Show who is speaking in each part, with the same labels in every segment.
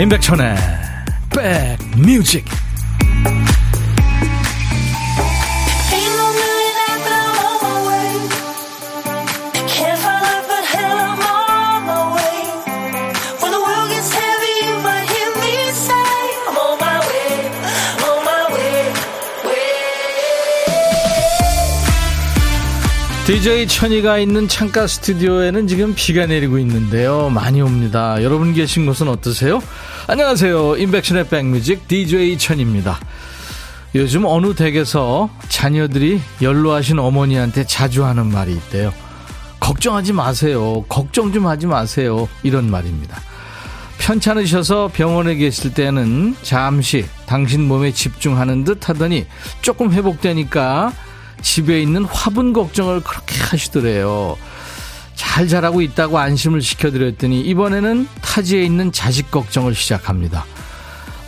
Speaker 1: 임백천의 백뮤직 DJ 천이가 있는 창가 스튜디오에는 지금 비가 내리고 있는데요. 많이 옵니다. 여러분 계신 곳은 어떠세요? 안녕하세요. 인백션의 백뮤직 DJ 천입니다. 요즘 어느 댁에서 자녀들이 연로하신 어머니한테 자주 하는 말이 있대요. 걱정하지 마세요. 걱정 좀 하지 마세요. 이런 말입니다. 편찮으셔서 병원에 계실 때는 잠시 당신 몸에 집중하는 듯 하더니 조금 회복되니까 집에 있는 화분 걱정을 그렇게 하시더래요. 잘 자라고 있다고 안심을 시켜드렸더니 이번에는 타지에 있는 자식 걱정을 시작합니다.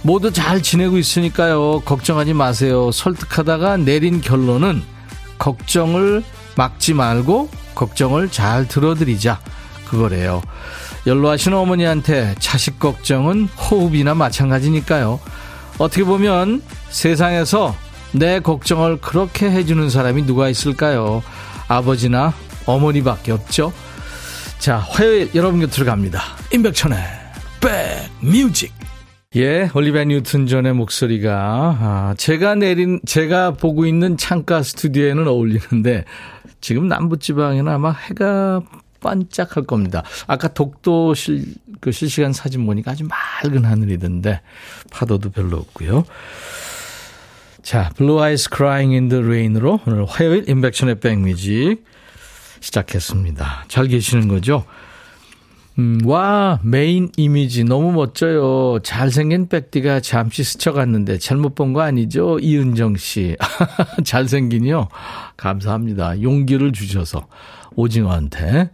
Speaker 1: 모두 잘 지내고 있으니까요. 걱정하지 마세요. 설득하다가 내린 결론은 걱정을 막지 말고 걱정을 잘 들어드리자. 그거래요. 연로하신 어머니한테 자식 걱정은 호흡이나 마찬가지니까요. 어떻게 보면 세상에서 내 걱정을 그렇게 해주는 사람이 누가 있을까요? 아버지나 어머니밖에 없죠. 자, 화요일 여러분 곁으로 갑니다. 임백천의 백뮤직. 예, 올리베 뉴튼 존의 목소리가 아, 제가 내린 제가 보고 있는 창가 스튜디오에는 어울리는데 지금 남부지방에는 아마 해가 반짝할 겁니다. 아까 독도 실, 그 실시간 사진 보니까 아주 맑은 하늘이던데 파도도 별로 없고요. 자, Blue Eyes Crying in the Rain으로 오늘 화요일 인백션의 백뮤직 시작했습니다. 잘 계시는 거죠? 음, 와, 메인 이미지 너무 멋져요. 잘생긴 백디가 잠시 스쳐갔는데 잘못 본 거 아니죠? 이은정 씨. 잘생긴요? 감사합니다. 용기를 주셔서 오징어한테.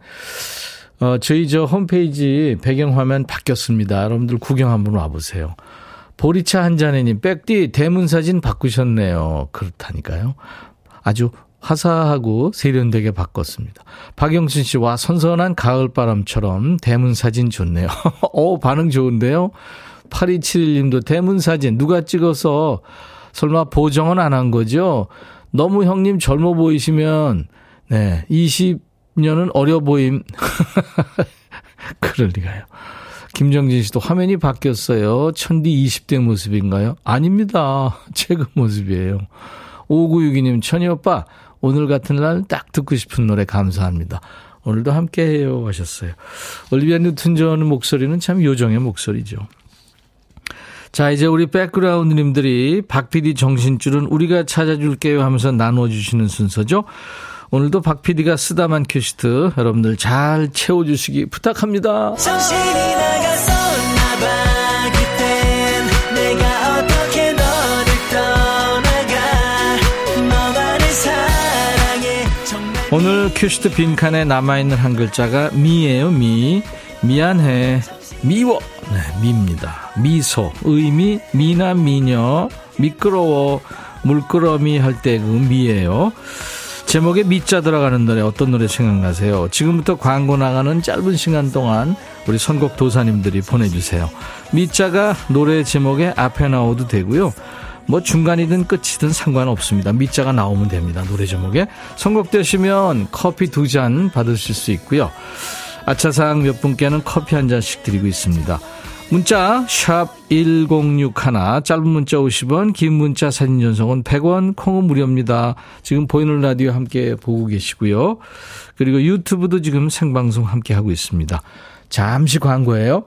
Speaker 1: 어, 저희 저 홈페이지 배경화면 바뀌었습니다. 여러분들 구경 한번 와보세요. 보리차 한잔해님, 백디 대문 사진 바꾸셨네요. 그렇다니까요. 아주 화사하고 세련되게 바꿨습니다. 박영순 씨, 와, 선선한 가을바람처럼 대문 사진 좋네요. 어, 반응 좋은데요? 8271님도 대문 사진 누가 찍어서 설마 보정은 안 한 거죠? 너무 형님 젊어 보이시면, 네, 20년은 어려 보임. 그럴 리가요. 김정진 씨도 화면이 바뀌었어요. 천디 20대 모습인가요? 아닙니다. 제그 모습이에요. 5962님, 천희 오빠, 오늘 같은 날 딱 듣고 싶은 노래 감사합니다. 오늘도 함께 해요 하셨어요. 올리비아 뉴튼 존 목소리는 참 요정의 목소리죠. 자, 이제 우리 백그라운드님들이 박PD 정신줄은 우리가 찾아줄게요 하면서 나눠주시는 순서죠. 오늘도 박 PD가 쓰다만 큐시트 여러분들 잘 채워주시기 부탁합니다. 오늘 큐시트 빈칸에 남아있는 한 글자가 미예요, 미. 미안해. 미워. 네, 미입니다. 미소. 의미, 미나 미녀. 미끄러워. 물끄러미 할 때 그 미예요. 제목에 미자 들어가는 노래 어떤 노래 생각나세요? 지금부터 광고 나가는 짧은 시간 동안 우리 선곡 도사님들이 보내주세요. 미자가 노래 제목에 앞에 나오도 되고요. 뭐 중간이든 끝이든 상관없습니다. 미자가 나오면 됩니다. 노래 제목에. 선곡되시면 커피 두 잔 받으실 수 있고요. 아차상 몇 분께는 커피 한 잔씩 드리고 있습니다. 문자 1061, 짧은 문자 50원, 긴 문자 사진 전송은 100원, 콩은 무료입니다. 지금 보이는 라디오 함께 보고 계시고요. 그리고 유튜브도 지금 생방송 함께 하고 있습니다. 잠시 광고예요.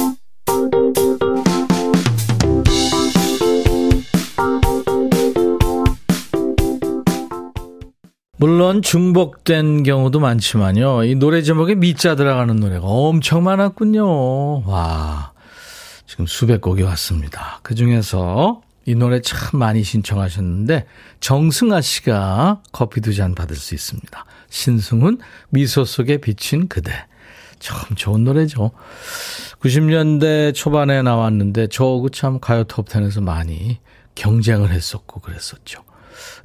Speaker 1: 물론 중복된 경우도 많지만요. 이 노래 제목에 미자 들어가는 노래가 엄청 많았군요. 와. 지금 수백 곡이 왔습니다. 그 중에서 이 노래 참 많이 신청하셨는데 정승아 씨가 커피 두 잔 받을 수 있습니다. 신승훈 미소 속에 비친 그대. 참 좋은 노래죠. 90년대 초반에 나왔는데 저하고 참 가요 톱텐에서 많이 경쟁을 했었고 그랬었죠.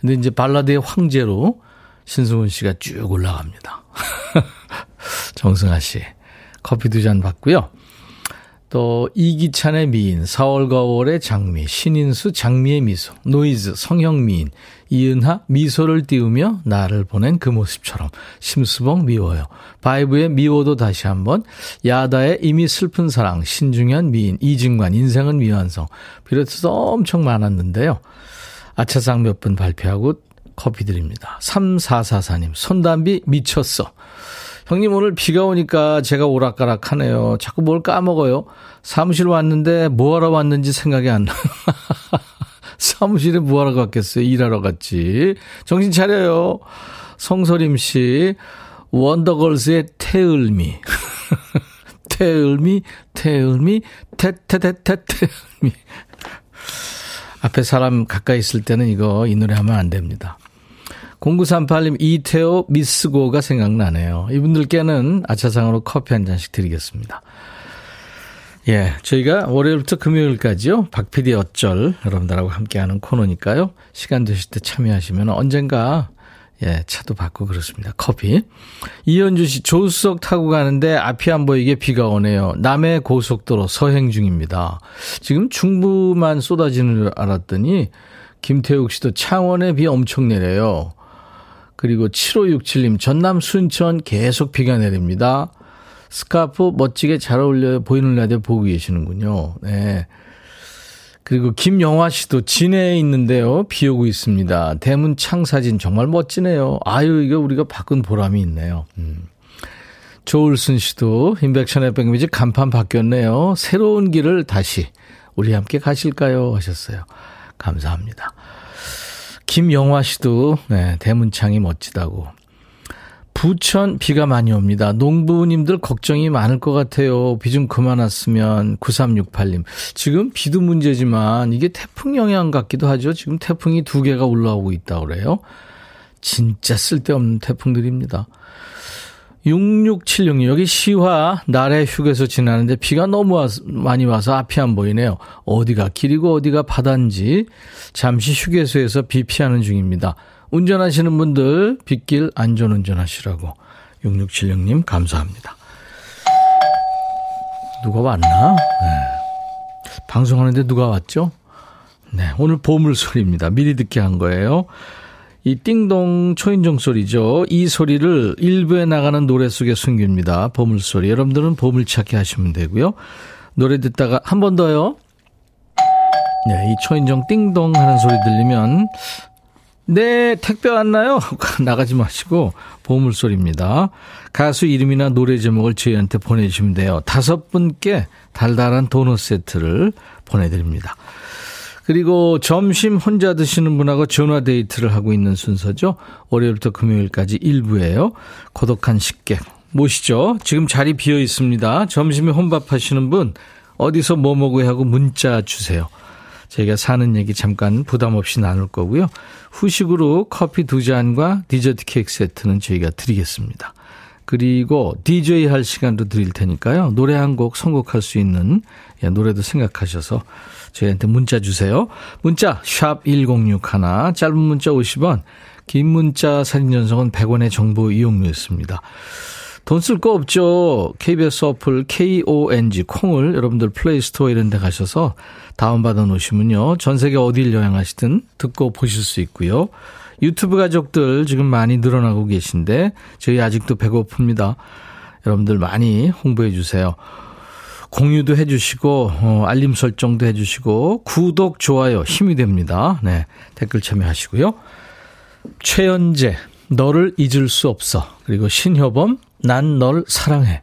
Speaker 1: 근데 이제 발라드의 황제로 신승훈 씨가 쭉 올라갑니다. 정승아 씨. 커피 두 잔 받고요. 또 이기찬의 미인, 4월과 5월의 장미, 신인수 장미의 미소, 노이즈 성형미인, 이은하 미소를 띄우며 나를 보낸 그 모습처럼, 심수봉 미워요, 바이브의 미워도 다시 한번, 야다의 이미 슬픈 사랑, 신중현 미인, 이진관 인생은 미완성 비롯해서 엄청 많았는데요. 아차상 몇 분 발표하고 커피 드립니다. 3444님 손담비 미쳤어. 형님 오늘 비가 오니까 제가 오락가락 하네요. 자꾸 뭘 까먹어요. 사무실 왔는데 뭐하러 왔는지 생각이 안 나요. 사무실에 뭐하러 갔겠어요. 일하러 갔지. 정신 차려요. 성소림 씨, 원더걸스의 태을미. 태을미, 태을미, 태태태태 태을미. 앞에 사람 가까이 있을 때는 이거 이 노래 하면 안 됩니다. 0938님, 이태호 미스고가 생각나네요. 이분들께는 아차상으로 커피 한 잔씩 드리겠습니다. 예, 저희가 월요일부터 금요일까지요. 박PD 어쩔 여러분들하고 함께하는 코너니까요. 시간 되실 때 참여하시면 언젠가 예, 차도 받고 그렇습니다. 커피. 이현주 씨, 조수석 타고 가는데 앞이 안 보이게 비가 오네요. 남해 고속도로 서행 중입니다. 지금 중부만 쏟아지는 줄 알았더니 김태욱 씨도 창원에 비 엄청 내려요. 그리고 7567님, 전남 순천 계속 비가 내립니다. 스카프 멋지게 잘 어울려요. 보이는 라디오 보고 계시는군요. 네. 그리고 김영화 씨도 진해에 있는데요. 비 오고 있습니다. 대문 창 사진 정말 멋지네요. 아유, 이거 우리가 바꾼 보람이 있네요. 음. 조울순 씨도 인백션의 백미지 간판 바뀌었네요. 새로운 길을 다시 우리 함께 가실까요? 하셨어요. 감사합니다. 김영화 씨도 네, 대문창이 멋지다고. 부천 비가 많이 옵니다. 농부님들 걱정이 많을 것 같아요. 비 좀 그만 왔으면 9368님. 지금 비도 문제지만 이게 태풍 영향 같기도 하죠. 지금 태풍이 두 개가 올라오고 있다고 그래요. 진짜 쓸데없는 태풍들입니다. 6676님, 여기 시화, 날의 휴게소 지나는데 비가 너무 와, 많이 와서 앞이 안 보이네요. 어디가 길이고 어디가 바다인지 잠시 휴게소에서 비 피하는 중입니다. 운전하시는 분들 빗길 안전 운전하시라고 6676님 감사합니다. 누가 왔나? 네. 방송하는데 누가 왔죠? 네, 오늘 보물소리입니다. 미리 듣게 한 거예요. 이 띵동 초인종 소리죠. 이 소리를 일부에 나가는 노래 속에 숨깁니다. 보물소리. 여러분들은 보물찾기 하시면 되고요. 노래 듣다가 한 번 더요. 네, 이 초인종 띵동 하는 소리 들리면 네, 택배 왔나요? 나가지 마시고 보물소리입니다. 가수 이름이나 노래 제목을 저희한테 보내주시면 돼요. 다섯 분께 달달한 도넛 세트를 보내드립니다. 그리고 점심 혼자 드시는 분하고 전화 데이트를 하고 있는 순서죠. 월요일부터 금요일까지 일부예요. 고독한 식객 모시죠. 지금 자리 비어 있습니다. 점심에 혼밥 하시는 분 어디서 뭐 먹어야 하고 문자 주세요. 저희가 사는 얘기 잠깐 부담 없이 나눌 거고요. 후식으로 커피 두 잔과 디저트 케이크 세트는 저희가 드리겠습니다. 그리고 DJ 할 시간도 드릴 테니까요. 노래 한 곡 선곡할 수 있는 예, 노래도 생각하셔서 저희한테 문자 주세요. 문자 샵 1061, 짧은 문자 50원, 긴 문자 사진 전송은 100원의 정보 이용료였습니다. 돈 쓸 거 없죠. KBS 어플 KONG 콩을 여러분들 플레이스토어 이런 데 가셔서 다운받아 놓으시면요. 전 세계 어딜 여행하시든 듣고 보실 수 있고요. 유튜브 가족들 지금 많이 늘어나고 계신데 저희 아직도 배고픕니다. 여러분들 많이 홍보해 주세요. 공유도 해주시고 어, 알림 설정도 해주시고 구독 좋아요 힘이 됩니다. 네 댓글 참여하시고요. 최연재 너를 잊을 수 없어 그리고 신효범 난 널 사랑해.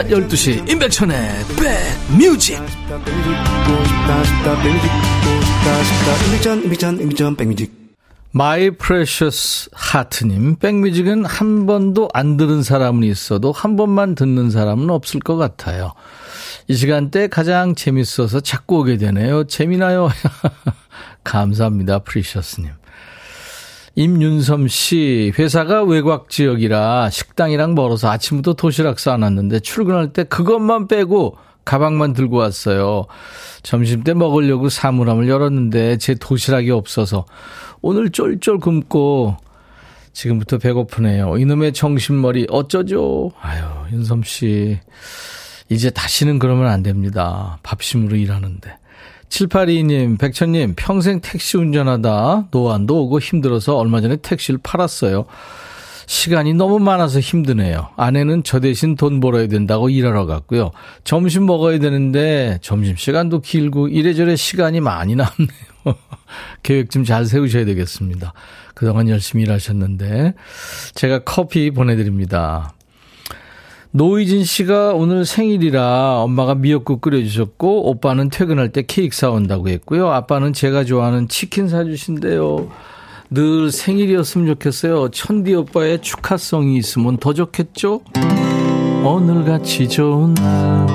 Speaker 1: 낮 12시 임백천의 백뮤직 My Precious Heart님 백뮤직은 한 번도 안 들은 사람은 있어도 한 번만 듣는 사람은 없을 것 같아요. 이 시간대 가장 재밌어서 자꾸 오게 되네요. 재미나요? 감사합니다. Precious님. 임윤섬 씨, 회사가 외곽 지역이라 식당이랑 멀어서 아침부터 도시락 싸놨는데 출근할 때 그것만 빼고 가방만 들고 왔어요. 점심 때 먹으려고 사물함을 열었는데 제 도시락이 없어서 오늘 쫄쫄 굶고 지금부터 배고프네요. 이놈의 정신머리 어쩌죠? 아유, 윤섬 씨. 이제 다시는 그러면 안 됩니다. 밥심으로 일하는데. 7822님, 백천님, 평생 택시 운전하다 노안도 오고 힘들어서 얼마 전에 택시를 팔았어요. 시간이 너무 많아서 힘드네요. 아내는 저 대신 돈 벌어야 된다고 일하러 갔고요. 점심 먹어야 되는데 점심시간도 길고 이래저래 시간이 많이 남네요. 계획 좀 잘 세우셔야 되겠습니다. 그동안 열심히 일하셨는데 제가 커피 보내드립니다. 노이진 씨가 오늘 생일이라 엄마가 미역국 끓여주셨고, 오빠는 퇴근할 때 케이크 사온다고 했고요. 아빠는 제가 좋아하는 치킨 사주신대요. 늘 생일이었으면 좋겠어요. 천디 오빠의 축하성이 있으면 더 좋겠죠? 오늘같이 좋은 날,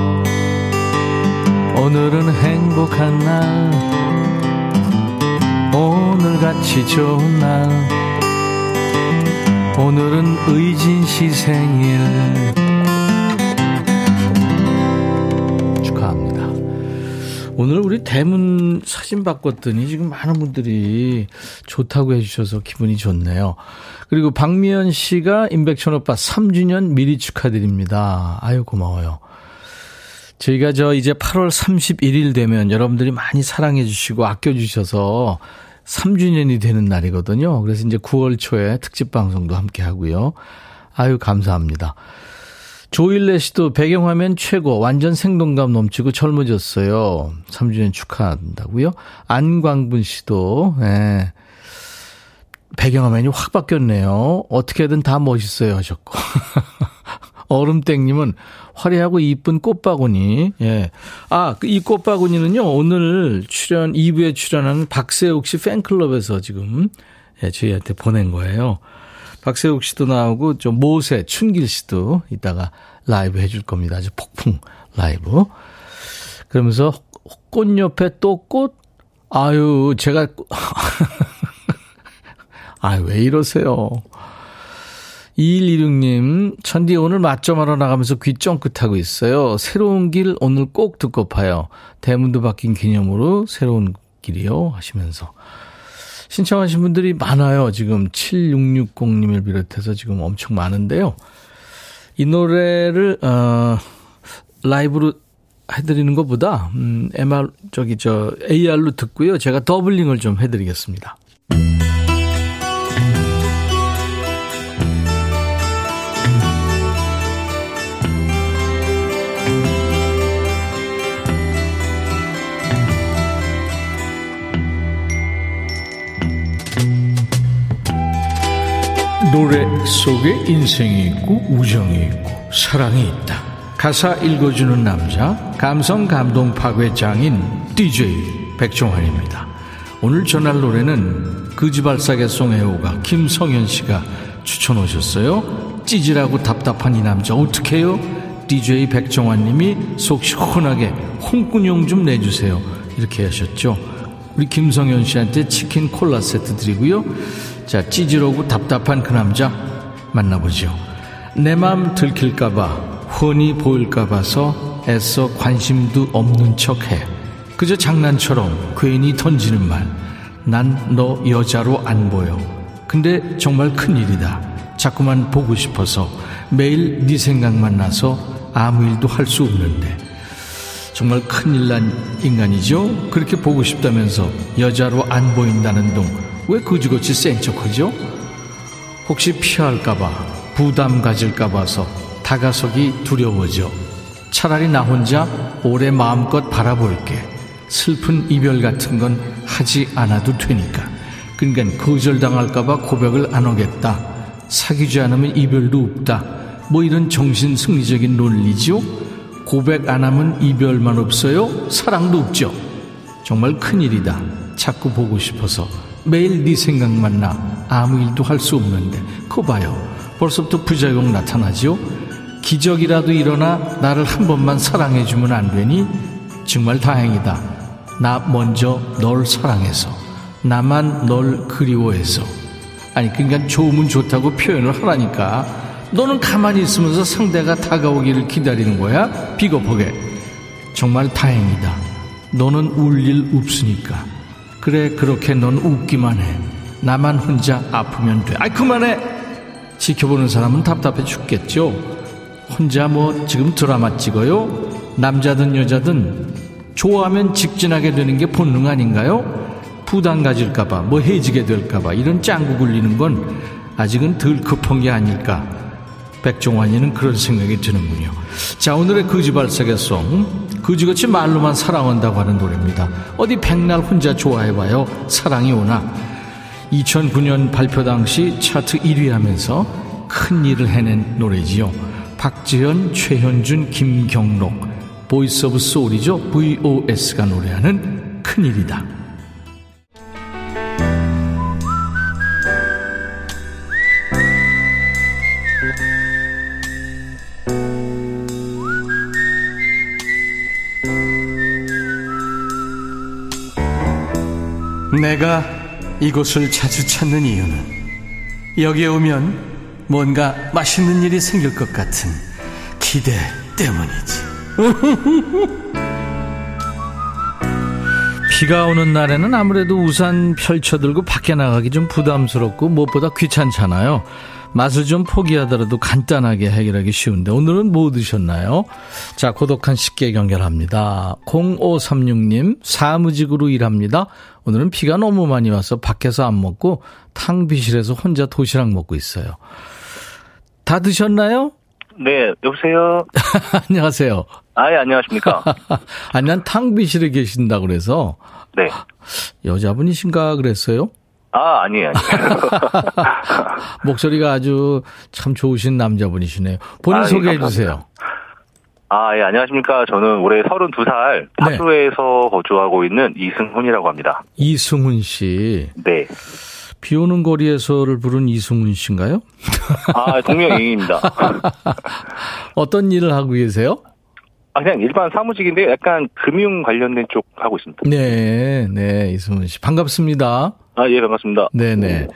Speaker 1: 오늘은 행복한 날, 오늘같이 좋은 날, 오늘은 의진 씨 생일. 축하합니다. 오늘 우리 대문 사진 바꿨더니 지금 많은 분들이 좋다고 해주셔서 기분이 좋네요. 그리고 박미연 씨가 임백천 오빠 3주년 미리 축하드립니다. 아유, 고마워요. 저희가 저 이제 8월 31일 되면 여러분들이 많이 사랑해 주시고 아껴 주셔서 3주년이 되는 날이거든요. 그래서 이제 9월 초에 특집 방송도 함께 하고요. 아유, 감사합니다. 조일레 씨도 배경화면 최고, 완전 생동감 넘치고 젊어졌어요. 3주년 축하한다고요. 안광분 씨도, 예. 배경화면이 확 바뀌었네요. 어떻게든 다 멋있어요 하셨고. 얼음땡님은 화려하고 이쁜 꽃바구니. 예. 아, 이 꽃바구니는요, 오늘 출연, 2부에 출연하는 박세욱 씨 팬클럽에서 지금, 예, 저희한테 보낸 거예요. 박세욱 씨도 나오고, 좀 모세, 춘길 씨도 이따가 라이브 해줄 겁니다. 아주 폭풍 라이브. 그러면서 꽃 옆에 또 꽃? 아유, 제가, 아유, 왜 이러세요. 2126님, 천디 오늘 맛점하러 나가면서 귀 쫑긋하고 있어요. 새로운 길 오늘 꼭 듣고 파요. 대문도 바뀐 기념으로 새로운 길이요. 하시면서. 신청하신 분들이 많아요. 지금 7660님을 비롯해서 지금 엄청 많은데요. 이 노래를, 어, 라이브로 해드리는 것보다, 음, MR, 저기, 저, AR로 듣고요. 제가 더블링을 좀 해드리겠습니다. 노래 속에 인생이 있고 우정이 있고 사랑이 있다. 가사 읽어주는 남자 감성 감동 파괴 장인 DJ 백종환입니다. 오늘 전할 노래는 그지발사계송 애호가 김성현 씨가 추천 오셨어요. 찌질하고 답답한 이 남자 어떡해요? DJ 백종환 님이 속 시원하게 홍군용 좀 내주세요. 이렇게 하셨죠. 우리 김성현 씨한테 치킨 콜라 세트 드리고요. 자, 찌질하고 답답한 그 남자 만나보죠. 내 맘 들킬까봐, 훤히 보일까봐서 애써 관심도 없는 척 해. 그저 장난처럼 괜히 던지는 말. 난 너 여자로 안 보여. 근데 정말 큰일이다. 자꾸만 보고 싶어서 매일 네 생각만 나서 아무 일도 할 수 없는데 정말 큰일 난 인간이죠? 그렇게 보고 싶다면서 여자로 안 보인다는 둥 왜 그지같이 센 척하죠? 혹시 피할까봐 부담 가질까 봐서 다가서기 두려워져. 차라리 나 혼자 오래 마음껏 바라볼게. 슬픈 이별 같은 건 하지 않아도 되니까. 그러니까 거절당할까봐 고백을 안 하겠다. 사귀지 않으면 이별도 없다. 뭐 이런 정신 승리적인 논리죠? 고백 안 하면 이별만 없어요? 사랑도 없죠. 정말 큰일이다. 자꾸 보고 싶어서 매일 네 생각만 나. 아무 일도 할 수 없는데. 거 봐요. 벌써부터 부작용 나타나죠 기적이라도 일어나 나를 한 번만 사랑해주면 안 되니? 정말 다행이다. 나 먼저 널 사랑해서 나만 널 그리워해서. 아니 그러니까 좋으면 좋다고 표현을 하라니까. 너는 가만히 있으면서 상대가 다가오기를 기다리는 거야? 비겁하게. 정말 다행이다. 너는 울 일 없으니까 그래 그렇게 넌 웃기만 해. 나만 혼자 아프면 돼. 아이 그만해! 지켜보는 사람은 답답해 죽겠죠? 혼자 뭐 지금 드라마 찍어요? 남자든 여자든 좋아하면 직진하게 되는 게 본능 아닌가요? 부담 가질까봐 뭐 해지게 될까봐 이런 짱구 굴리는 건 아직은 덜 급한 게 아닐까. 백종환이는 그런 생각이 드는군요. 자 오늘의 거지발사계송 거지같이 말로만 사랑한다고 하는 노래입니다. 어디 백날 혼자 좋아해봐요. 사랑이 오나? 2009년 발표 당시 차트 1위 하면서 큰 일을 해낸 노래지요. 박지현, 최현준, 김경록 Voice of Soul이죠. VOS가 노래하는 큰일이다
Speaker 2: 내가 이곳을 자주 찾는 이유는 여기에 오면 뭔가 맛있는 일이 생길 것 같은 기대 때문이지.
Speaker 1: 비가 오는 날에는 아무래도 우산 펼쳐들고 밖에 나가기 좀 부담스럽고 무엇보다 귀찮잖아요. 맛을 좀 포기하더라도 간단하게 해결하기 쉬운데 오늘은 뭐 드셨나요? 자, 고독한 식객 연결합니다. 0536님, 사무직으로 일합니다. 오늘은 비가 너무 많이 와서 밖에서 안 먹고 탕비실에서 혼자 도시락 먹고 있어요. 다 드셨나요?
Speaker 3: 네, 여보세요?
Speaker 1: 안녕하세요.
Speaker 3: 아, 예, 안녕하십니까?
Speaker 1: 아니, 난 탕비실에 계신다 그래서.
Speaker 3: 네.
Speaker 1: 여자분이신가 그랬어요?
Speaker 3: 아, 아니에요, 아니에요.
Speaker 1: 목소리가 아주 참 좋으신 남자분이시네요. 본인
Speaker 3: 아, 예,
Speaker 1: 소개해. 주세요.
Speaker 3: 아, 예, 안녕하십니까. 저는 올해 32살
Speaker 1: 네.
Speaker 3: 파주에서 거주하고 있는 이승훈이라고 합니다.
Speaker 1: 이승훈 씨.
Speaker 3: 네.
Speaker 1: 비 오는 거리에서를 부른 이승훈 씨인가요?
Speaker 3: 아, 동명이인입니다.
Speaker 1: 어떤 일을 하고 계세요?
Speaker 3: 아, 그냥 일반 사무직인데 약간 금융 관련된 쪽 하고 있습니다.
Speaker 1: 네, 네, 이승훈 씨. 반갑습니다.
Speaker 3: 아, 예, 반갑습니다.
Speaker 1: 네네.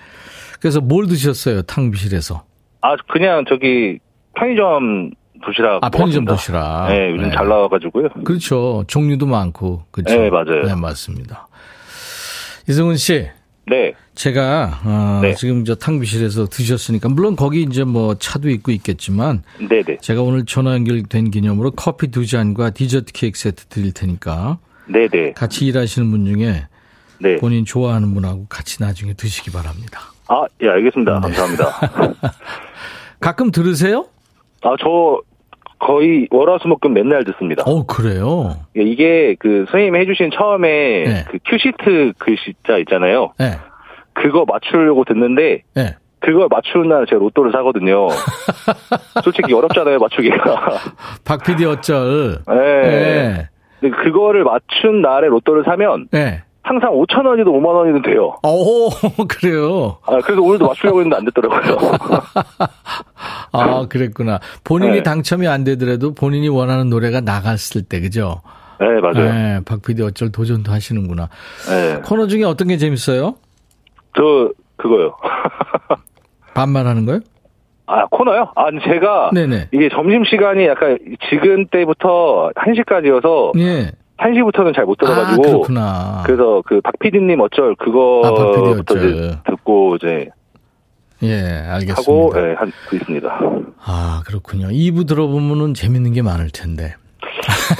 Speaker 1: 그래서 뭘 드셨어요, 탕비실에서?
Speaker 3: 아, 그냥 저기 편의점 도시락.
Speaker 1: 아, 편의점
Speaker 3: 먹었습니다.
Speaker 1: 도시락.
Speaker 3: 네, 요즘
Speaker 1: 네.
Speaker 3: 잘 나와가지고요.
Speaker 1: 그렇죠. 종류도 많고. 그렇죠.
Speaker 3: 네, 맞아요.
Speaker 1: 네, 맞습니다. 이승훈 씨.
Speaker 3: 네.
Speaker 1: 제가 어,
Speaker 3: 네.
Speaker 1: 지금 저 탕비실에서 드셨으니까 물론 거기 이제 뭐 차도 있고 있겠지만
Speaker 3: 네네.
Speaker 1: 제가 오늘 전화 연결된 기념으로 커피 두 잔과 디저트 케이크 세트 드릴 테니까
Speaker 3: 네네.
Speaker 1: 같이 일하시는 분 중에
Speaker 3: 네.
Speaker 1: 본인 좋아하는 분하고 같이 나중에 드시기 바랍니다.
Speaker 3: 아, 예, 알겠습니다.
Speaker 1: 네.
Speaker 3: 감사합니다.
Speaker 1: 가끔 들으세요?
Speaker 3: 아, 저 거의 월화수목금 맨날 듣습니다.
Speaker 1: 어 그래요.
Speaker 3: 예, 이게 그 선생님이 해주신 처음에
Speaker 1: 네.
Speaker 3: 그 큐시트 글씨자 있잖아요.
Speaker 1: 네,
Speaker 3: 그거 맞추려고 듣는데
Speaker 1: 네.
Speaker 3: 그걸 맞추는 날 제가 로또를 사거든요. 솔직히 어렵잖아요, 맞추기가.
Speaker 1: 박 PD 어쩔.
Speaker 3: 네.
Speaker 1: 네.
Speaker 3: 근데 그거를 맞춘 날에 로또를 사면
Speaker 1: 네.
Speaker 3: 항상 5천 원이든 5만 원이든 돼요.
Speaker 1: 오 그래요.
Speaker 3: 아, 그래서 오늘도 맞추려고 했는데 안 됐더라고요.
Speaker 1: 아 그랬구나. 본인이
Speaker 3: 네.
Speaker 1: 당첨이 안 되더라도 본인이 원하는 노래가 나갔을 때 그죠?
Speaker 3: 네, 맞아요.
Speaker 1: 네, 박 PD 어쩔 도전도 하시는구나.
Speaker 3: 네.
Speaker 1: 코너 중에 어떤 게 재밌어요?
Speaker 3: 저 그거요.
Speaker 1: 반말하는 거요?
Speaker 3: 아, 코너요? 아, 제가
Speaker 1: 네네.
Speaker 3: 이게 점심 시간이 약간 지금 때부터 1시까지여서
Speaker 1: 예.
Speaker 3: 1시부터는
Speaker 1: 잘못아
Speaker 3: 들어가지고
Speaker 1: 그렇구나.
Speaker 3: 그래서 그 박PD님 어쩔
Speaker 1: 아, 박 PD
Speaker 3: 그거부터. 이제 듣고 이제
Speaker 1: 예, 알겠습니다.
Speaker 3: 하고 예, 한 있습니다.
Speaker 1: 아, 그렇군요. 2부 들어보면은 재밌는 게 많을 텐데.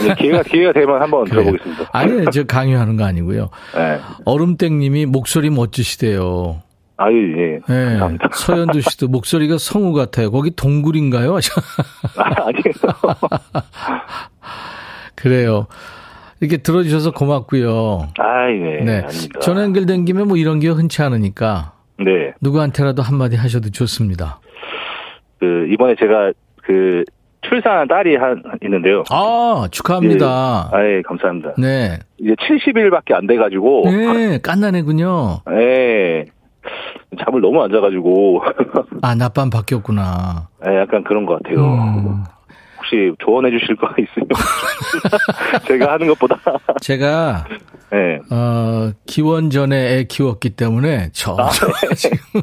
Speaker 3: 네, 기회가 기회가 되면 한번
Speaker 1: 그래요.
Speaker 3: 들어보겠습니다.
Speaker 1: 아니요, 저 강요하는 거 아니고요.
Speaker 3: 네.
Speaker 1: 얼음땡님이 목소리 멋지시대요.
Speaker 3: 아유 예.
Speaker 1: 예.
Speaker 3: 감사합니다.
Speaker 1: 서현두 씨도 목소리가 성우 같아요. 거기 동굴인가요?
Speaker 3: 아, 아니에요.
Speaker 1: 그래요. 이렇게 들어주셔서 고맙고요.
Speaker 3: 아이 네.
Speaker 1: 네.
Speaker 3: 아닙니다.
Speaker 1: 전화 연결된 김에 뭐 이런 게 흔치 않으니까
Speaker 3: 네.
Speaker 1: 누구한테라도 한마디 하셔도 좋습니다.
Speaker 3: 그 이번에 제가 그 출산한 딸이 한 있는데요.
Speaker 1: 아, 축하합니다.
Speaker 3: 예. 아 예 감사합니다.
Speaker 1: 네.
Speaker 3: 이제 70일밖에 안 돼가지고
Speaker 1: 네, 깐나네군요.
Speaker 3: 예. 잠을 너무 안 자가지고
Speaker 1: 아, 낮밤 바뀌었구나.
Speaker 3: 예, 약간 그런 것 같아요.
Speaker 1: 음.
Speaker 3: 혹시 조언해 주실 거 있으면 제가 하는 것보다
Speaker 1: 제가,
Speaker 3: 예.
Speaker 1: 어, 기원 전에 애 키웠기 때문에 저,
Speaker 3: 아,
Speaker 1: 저
Speaker 3: 네.
Speaker 1: 지금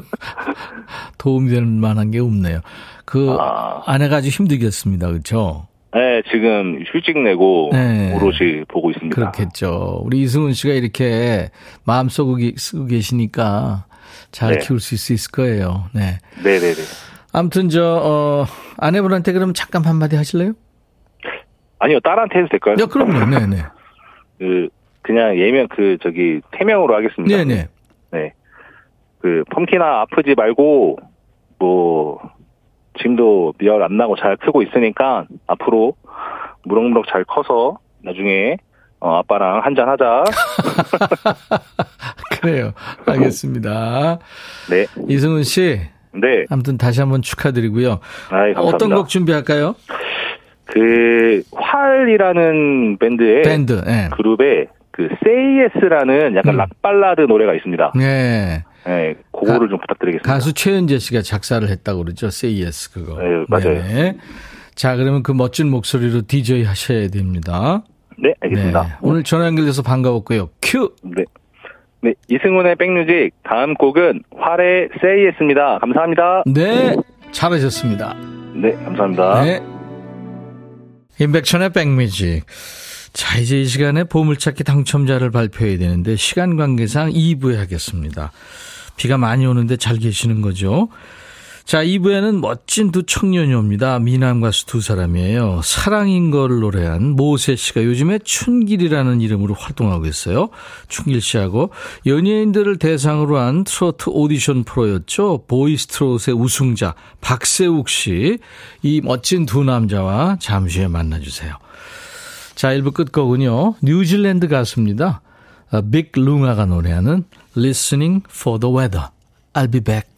Speaker 1: 도움이 될 만한 게 없네요. 그
Speaker 3: 아.
Speaker 1: 아내가 아주 힘들겠습니다. 그렇죠?
Speaker 3: 네, 지금 휴직 내고
Speaker 1: 네.
Speaker 3: 오롯이 보고 있습니다.
Speaker 1: 그렇겠죠. 우리 이승훈 씨가 이렇게 마음속에 쓰고 계시니까 잘
Speaker 3: 네.
Speaker 1: 키울 수 있- 있을 거예요. 네.
Speaker 3: 네네네.
Speaker 1: 아무튼 저 어, 아내분한테 그럼 잠깐 한마디 하실래요?
Speaker 3: 아니요, 딸한테 해도 될까요?
Speaker 1: 네, 그럼요. 네, 네.
Speaker 3: 그 그냥 예명 그 저기 태명으로 하겠습니다.
Speaker 1: 네, 네.
Speaker 3: 네. 그 펌키나 아프지 말고 뭐 지금도 미열 안 나고 잘 크고 있으니까 앞으로 무럭무럭 잘 커서 나중에 어, 아빠랑 한잔 하자.
Speaker 1: 그래요. 알겠습니다.
Speaker 3: 네.
Speaker 1: 이승훈 씨,
Speaker 3: 네.
Speaker 1: 아무튼 다시 한번 축하드리고요.
Speaker 3: 아이, 감사합니다.
Speaker 1: 어떤 곡 준비할까요?
Speaker 3: 그 활이라는 밴드의
Speaker 1: 밴드. 네.
Speaker 3: 그룹에 그 Say Yes라는 약간
Speaker 1: 음.
Speaker 3: 락 발라드 노래가 있습니다.
Speaker 1: 네.
Speaker 3: 네, 그거를
Speaker 1: 가-
Speaker 3: 좀 부탁드리겠습니다.
Speaker 1: 가수 최은재 씨가 작사를 했다고 그러죠. Say Yes 그거.
Speaker 3: 네, 맞아요.
Speaker 1: 네네. 자, 그러면 그 멋진 목소리로 DJ 하셔야 됩니다.
Speaker 3: 네, 알겠습니다.
Speaker 1: 네. 오늘 전화 연결돼서 반가웠고요. 큐!
Speaker 3: 네. 네, 이승훈의 백뮤직 다음 곡은 활의 Yes입니다. 감사합니다.
Speaker 1: 네. 잘하셨습니다.
Speaker 3: 네, 감사합니다.
Speaker 1: 네. 인백천의 백뮤직. 자, 이제 이 시간에 보물찾기 당첨자를 발표해야 되는데 시간 관계상 2부에 하겠습니다. 비가 많이 오는데 잘 계시는 거죠? 자, 2부에는 멋진 두 청년이 옵니다. 미남 가수 두 사람이에요. 사랑인 걸 노래한 모세 씨가 요즘에 춘길이라는 이름으로 활동하고 있어요. 춘길 씨하고 연예인들을 대상으로 한 트로트 오디션 프로였죠. 보이스트롯의 우승자 박세욱 씨. 이 멋진 두 남자와 잠시 후에 만나주세요. 자, 1부 끝곡은요. 뉴질랜드 가수입니다. 아, 빅 룽아가 노래하는 Listening for the Weather. I'll be back.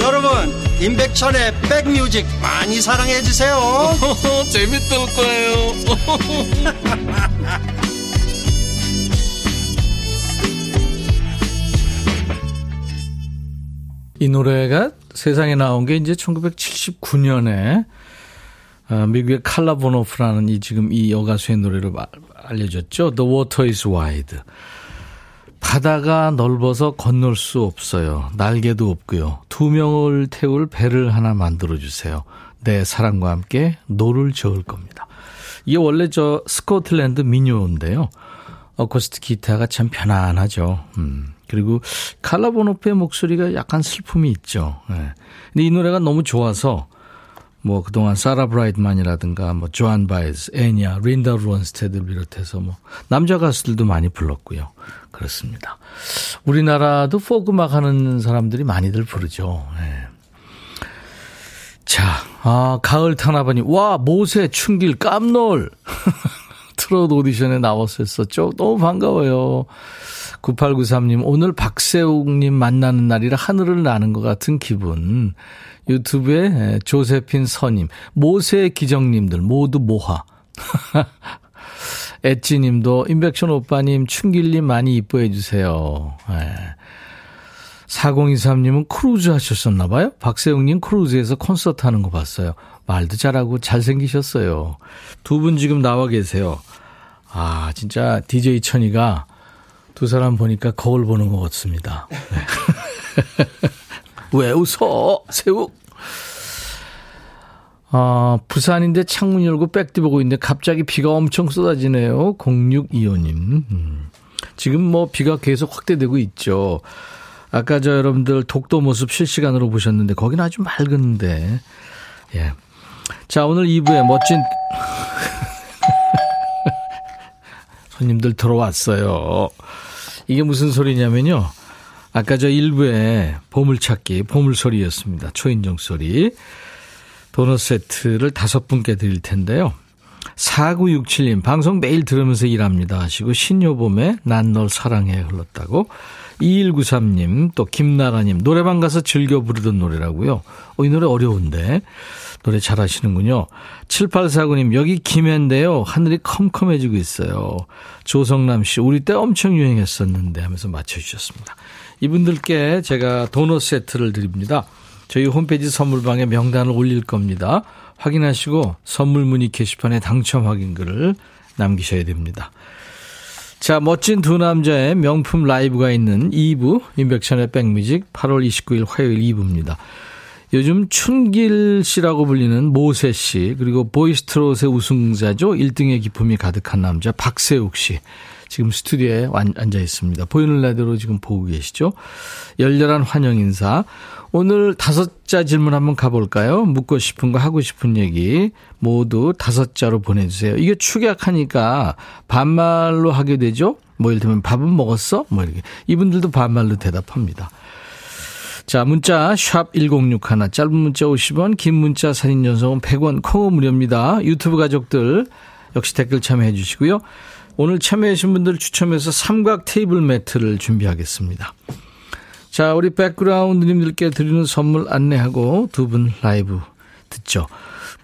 Speaker 4: 여러분 임백천의 백뮤직 많이 사랑해 주세요
Speaker 1: 재밌을 거예요 이 노래가 세상에 나온 게 이제 1979년에 어, 미국의 칼라 보노프라는 이 지금 이 여가수의 노래로 마- 알려졌죠. The Water is Wide. 바다가 넓어서 건널 수 없어요. 날개도 없고요. 두 명을 태울 배를 하나 만들어 주세요. 내 사랑과 함께 노를 저을 겁니다. 이게 원래 저 스코틀랜드 민요인데요. 어쿠스틱 기타가 참 편안하죠. 음. 그리고 칼라 보노프의 목소리가 약간 슬픔이 있죠. 예. 근데 이 노래가 너무 좋아서 뭐 그동안 사라 브라이트만이라든가 뭐 조안 바에즈, 엔야, 린다 론스태드를 비롯해서 뭐 남자 가수들도 많이 불렀고요. 그렇습니다. 우리나라도 포크 음악 하는 사람들이 많이들 부르죠. 예. 자, 아, 가을 타나바니, 와, 모세, 춘길, 깜놀. 트롯 오디션에 나왔었죠. 너무 반가워요. 9893님, 오늘 박세욱님 만나는 날이라 하늘을 나는 것 같은 기분. 유튜브에 조세핀 서님, 모세 기정님들 모두 모하. 엣지님도 임백천 오빠님, 춘길님 많이 이뻐해 주세요. 예. 4023님은 크루즈 하셨었나 봐요? 박세웅님 크루즈에서 콘서트 하는 거 봤어요. 말도 잘하고 잘생기셨어요. 두 분 지금 나와 계세요. 아, 진짜 DJ 천디가 두 사람 보니까 거울 보는 것 같습니다. 네. 왜 웃어? 새우. 아, 부산인데 창문 열고 백디 보고 있는데 갑자기 비가 엄청 쏟아지네요. 0625님. 음. 지금 뭐 비가 계속 확대되고 있죠. 아까 저 여러분들 독도 모습 실시간으로 보셨는데 거기는 아주 맑은데. 예. 자, 오늘 2부에 멋진 손님들 들어왔어요. 이게 무슨 소리냐면요. 아까 저 1부에 보물찾기, 보물소리였습니다. 초인종 소리. 도넛 세트를 다섯 분께 드릴 텐데요. 4967님, 방송 매일 들으면서 일합니다 하시고, 신효봄의 난 널 사랑해 흘렀다고. 2193님, 또 김나라님, 노래방 가서 즐겨 부르던 노래라고요. 어, 이 노래 어려운데. 노래 잘 하시는군요. 7849님, 여기 김해인데요. 하늘이 컴컴해지고 있어요. 조성남 씨, 우리 때 엄청 유행했었는데 하면서 맞춰주셨습니다. 이분들께 제가 도넛 세트를 드립니다. 저희 홈페이지 선물방에 명단을 올릴 겁니다. 확인하시고 선물 문의 게시판에 당첨 확인 글을 남기셔야 됩니다. 자, 멋진 두 남자의 명품 라이브가 있는 2부, 인백션의 백뮤직 8월 29일 화요일 2부입니다. 요즘 춘길 씨라고 불리는 모세 씨, 그리고 보이스트롯의 우승자죠. 1등의 기품이 가득한 남자 박세욱 씨. 지금 스튜디오에 앉아 있습니다. 보이는 라디오로 지금 보고 계시죠? 열렬한 환영 인사. 오늘 다섯 자 질문 한번 가볼까요? 묻고 싶은 거 하고 싶은 얘기 모두 다섯 자로 보내주세요. 이게 축약하니까 반말로 하게 되죠? 뭐 예를 들면 밥은 먹었어? 뭐 이렇게. 이분들도 반말로 대답합니다. 자, 문자 샵 1061, 짧은 문자 50원, 긴 문자 사진 연속은 100원, 콩은 무료입니다. 유튜브 가족들 역시 댓글 참여해 주시고요. 오늘 참여하신 분들 추첨해서 삼각 테이블 매트를 준비하겠습니다. 자, 우리 백그라운드님들께 드리는 선물 안내하고 두 분 라이브 듣죠.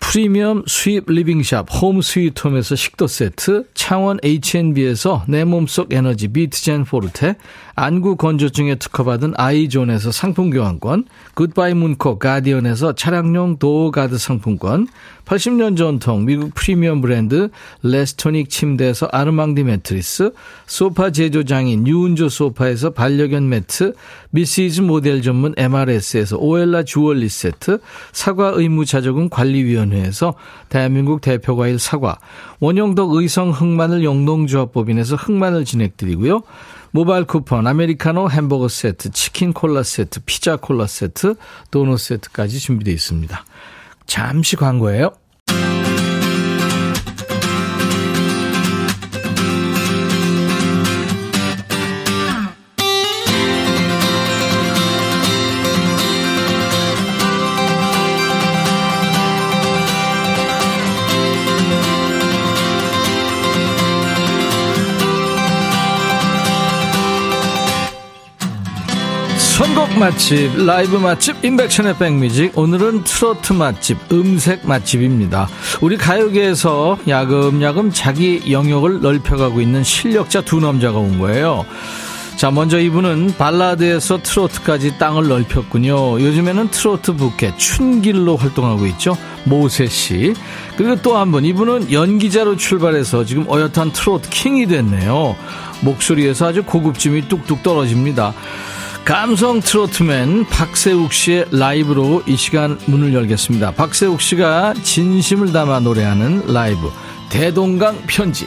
Speaker 1: 프리미엄 수입 리빙샵 홈 스위트홈에서 식도 세트, 창원 H&B에서 내 몸속 에너지 비트젠 포르테, 안구 건조증에 특허받은 아이존에서 상품 교환권, 굿바이 문코 가디언에서 차량용 도어 가드 상품권, 80년 전통 미국 프리미엄 브랜드 레스토닉 침대에서 아르망디 매트리스, 소파 제조장인 유운조 소파에서 반려견 매트, 미시즈 모델 전문 MRS에서 오엘라 주얼리 세트, 사과 의무 자조금 관리위원회에서 대한민국 대표 과일 사과, 원형덕 의성 흑마늘 영농조합법인에서 흑마늘 진행드리고요. 모바일 쿠폰, 아메리카노 햄버거 세트, 치킨 콜라 세트, 피자 콜라 세트, 도넛 세트까지 준비되어 있습니다. 잠시 광고예요. 맛집, 라이브 맛집, 인백션의 백뮤직. 오늘은 트로트 맛집, 음색 맛집입니다. 우리 가요계에서 야금야금 자기 영역을 넓혀가고 있는 실력자 두 남자가 온 거예요. 자, 먼저 이분은 발라드에서 트로트까지 땅을 넓혔군요. 요즘에는 트로트 부캐 춘길로 활동하고 있죠. 모세 씨. 그리고 또 한 분, 이분은 연기자로 출발해서 지금 어엿한 트로트 킹이 됐네요. 목소리에서 아주 고급짐이 뚝뚝 떨어집니다. 감성 트로트맨 박세욱 씨의 라이브로 이 시간 문을 열겠습니다. 박세욱 씨가 진심을 담아 노래하는 라이브 대동강 편지.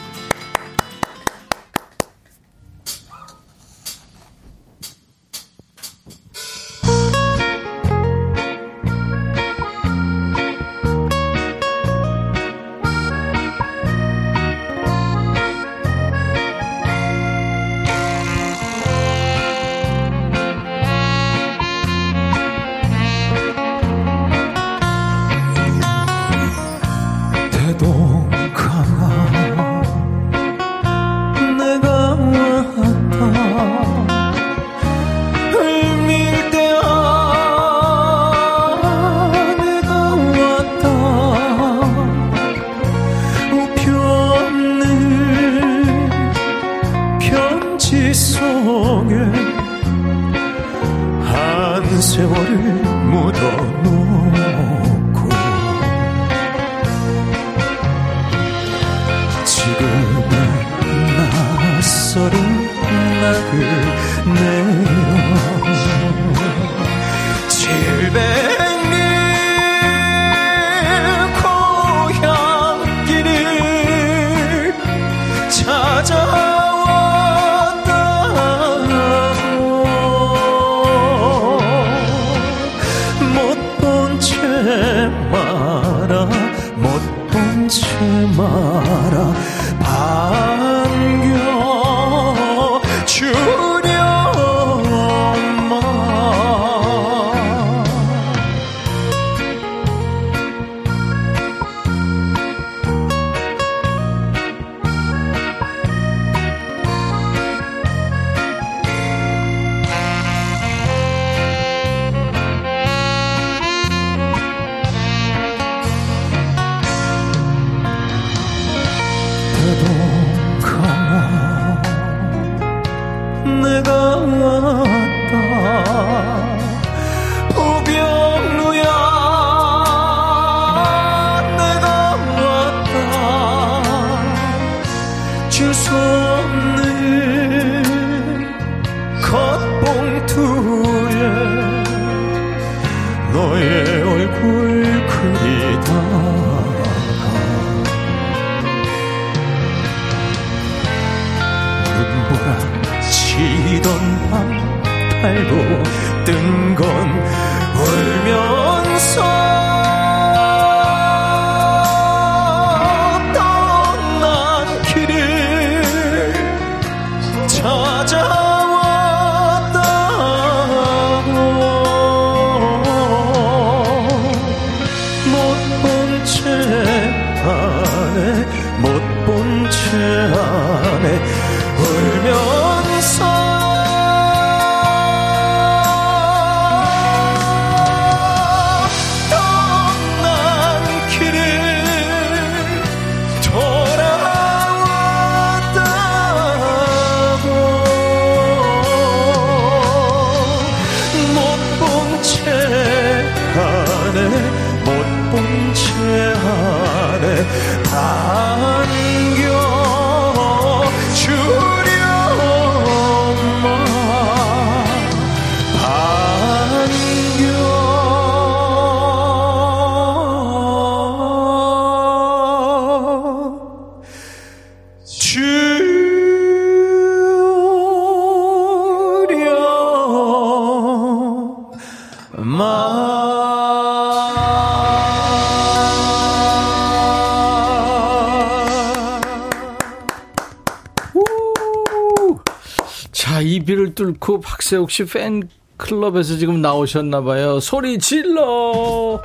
Speaker 1: 뚫고 박세욱 씨 팬클럽에서 지금 나오셨나 봐요. 소리 질러!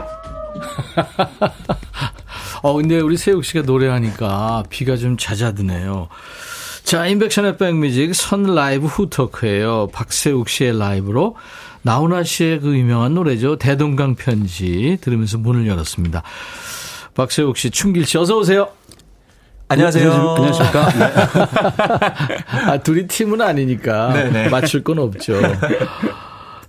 Speaker 1: 어, 근데 우리 세욱 씨가 노래하니까 비가 좀 잦아드네요. 자, 인백션의 백뮤직 선 라이브 후토크예요 박세욱 씨의 라이브로 나훈아 씨의 그 유명한 노래죠. 대동강 편지 들으면서 문을 열었습니다. 박세욱 씨, 충길 씨 어서 오세요.
Speaker 5: 안녕하세요. 안녕하십니까.
Speaker 1: 아, 둘이 팀은 아니니까
Speaker 5: 네네.
Speaker 1: 맞출 건 없죠.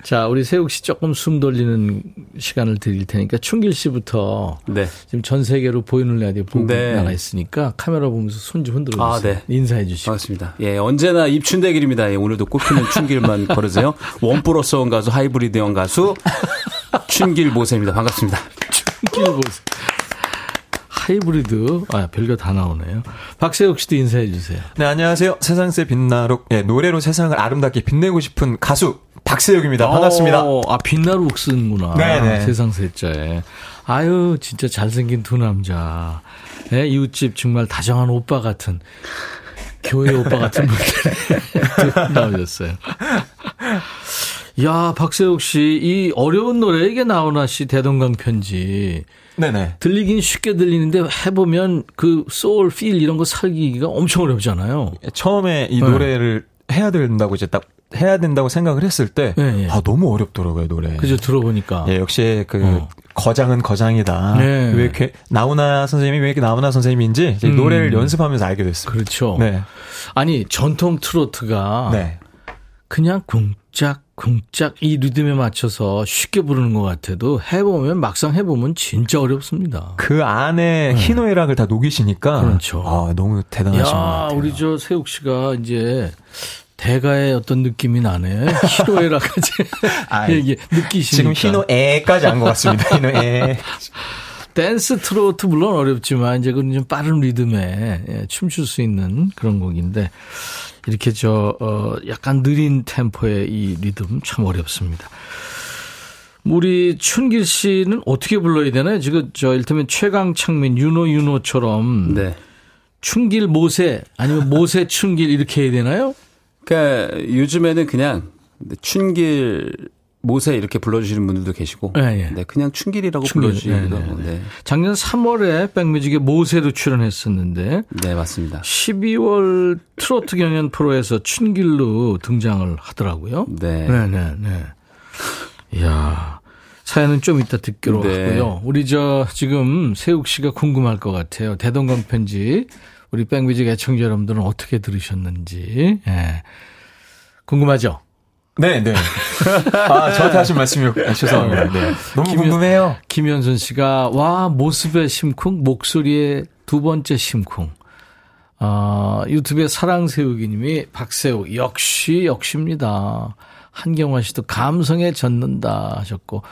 Speaker 1: 자, 우리 세욱 씨 조금 숨 돌리는 시간을 드릴 테니까 춘길 씨부터
Speaker 5: 네.
Speaker 1: 지금 전 세계로 보이는 라디오 보고
Speaker 5: 네.
Speaker 1: 나가 있으니까 카메라 보면서 손 좀 흔들어
Speaker 5: 아,
Speaker 1: 주세요.
Speaker 5: 네.
Speaker 1: 인사해 주시고.
Speaker 5: 반갑습니다. 예, 언제나 입춘대길입니다. 예, 오늘도 꽃피는 춘길만 걸으세요. one plus one 가수, 하이브리드 형 가수, 춘길 모세입니다. 반갑습니다.
Speaker 1: 충길 보세요. 하이브리드, 아, 별거 다 나오네요. 박세욱 씨도 인사해 주세요.
Speaker 6: 네, 안녕하세요. 세상새 빛나로, 예, 노래로 세상을 아름답게 빛내고 싶은 가수, 박세욱입니다. 반갑습니다.
Speaker 1: 어, 아, 빛나루 옥스는구나.
Speaker 6: 네네.
Speaker 1: 세상 셋째. 아유, 진짜 잘생긴 두 남자. 예, 이웃집 정말 다정한 오빠 같은, 교회 오빠 같은 분들이 나오셨어요. 야, 박세욱 씨, 이 어려운 노래, 이게 나오나 씨, 대동강 편지.
Speaker 6: 네네.
Speaker 1: 들리긴 쉽게 들리는데 해보면 그 소울, 필 이런 거 살기가 엄청 어렵잖아요.
Speaker 6: 처음에 이
Speaker 1: 네.
Speaker 6: 노래를 해야 된다고 이제 딱 해야 된다고 생각을 했을 때,
Speaker 1: 네, 예.
Speaker 6: 아, 너무 어렵더라고요, 노래.
Speaker 1: 그죠, 들어보니까.
Speaker 6: 예, 역시 그,
Speaker 1: 어.
Speaker 6: 거장은 거장이다.
Speaker 1: 네.
Speaker 6: 왜 이렇게, 나훈아 선생님이 왜 이렇게 나훈아 선생님인지,
Speaker 1: 음.
Speaker 6: 노래를 연습하면서 알게 됐습니다.
Speaker 1: 그렇죠.
Speaker 6: 네.
Speaker 1: 아니, 전통 트로트가
Speaker 6: 네.
Speaker 1: 그냥 쿵짝 쿵짝 이 리듬에 맞춰서 쉽게 부르는 것 같아도 해보면 막상 해보면 진짜 어렵습니다.
Speaker 6: 그 안에 희노애락을 다 녹이시니까
Speaker 1: 그렇죠.
Speaker 6: 아, 너무 대단하신 것
Speaker 1: 야,
Speaker 6: 같아요.
Speaker 1: 우리 저 세욱 씨가 이제 대가의 어떤 느낌이 나네. 희노애락까지
Speaker 6: 아이,
Speaker 1: 얘기 느끼시니까.
Speaker 6: 지금 희노애까지 안 것 같습니다. 희노애.
Speaker 1: 댄스 트로트 물론 어렵지만 이제 그건 좀 빠른 리듬에 예, 춤출 수 있는 그런 곡인데 이렇게 저 어, 약간 느린 템포의 이 리듬 참 어렵습니다. 우리 춘길 씨는 어떻게 불러야 되나요? 지금 저 일테면 최강창민, 윤호 윤호처럼
Speaker 5: 네.
Speaker 1: 춘길 모세 아니면 모세 춘길 이렇게 해야 되나요?
Speaker 5: 그러니까 요즘에는 그냥 춘길 모세 이렇게 불러주시는 분들도 계시고,
Speaker 1: 예, 예.
Speaker 5: 네 그냥 춘길이라고
Speaker 1: 춘길,
Speaker 5: 불러주시기도
Speaker 1: 네, 네,
Speaker 5: 하고,
Speaker 1: 네.
Speaker 5: 네,
Speaker 1: 작년 3월에 백뮤직에 모세로 출연했었는데
Speaker 5: 네 맞습니다.
Speaker 1: 12월 트로트 경연 프로에서 춘길로 등장을 하더라고요.
Speaker 5: 네.
Speaker 1: 네 네, 네. 이야, 사연은 좀 이따 듣기로
Speaker 5: 네.
Speaker 1: 하고요. 우리 저 지금 세욱 씨가 궁금할 것 같아요. 대동강 편지 우리 백뮤직 애청자 여러분들은 어떻게 들으셨는지. 예. 궁금하죠?
Speaker 6: 네, 네. 아, 저한테 하신 말씀이 죄송합니다. 네. 너무
Speaker 1: 김현-
Speaker 6: 궁금해요.
Speaker 1: 김현선 씨가 와 모습의 심쿵 목소리의 두 번째 심쿵. 아, 유튜브에 사랑세우기 님이 박세우 역시 역시입니다. 한경화 씨도 감성에 젖는다 하셨고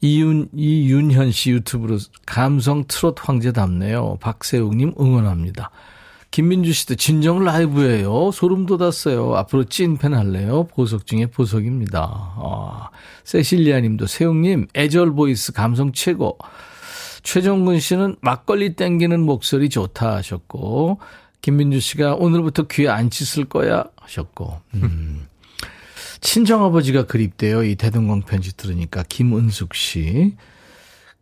Speaker 1: 이윤 이윤현 씨 유튜브로 감성 트롯 황제답네요. 박세욱 님 응원합니다. 김민주 씨도 진정 라이브예요. 소름 돋았어요. 앞으로 찐팬 할래요. 보석 중에 보석입니다. 아, 세실리아 님도 세욱님 애절 voice 감성 최고. 최정근 씨는 막걸리 땡기는 목소리 좋다 하셨고 김민주 씨가 오늘부터 귀에 안 씻을 거야 하셨고 음. 친정아버지가 그립대요. 이 대동강 편지 들으니까 김은숙 씨.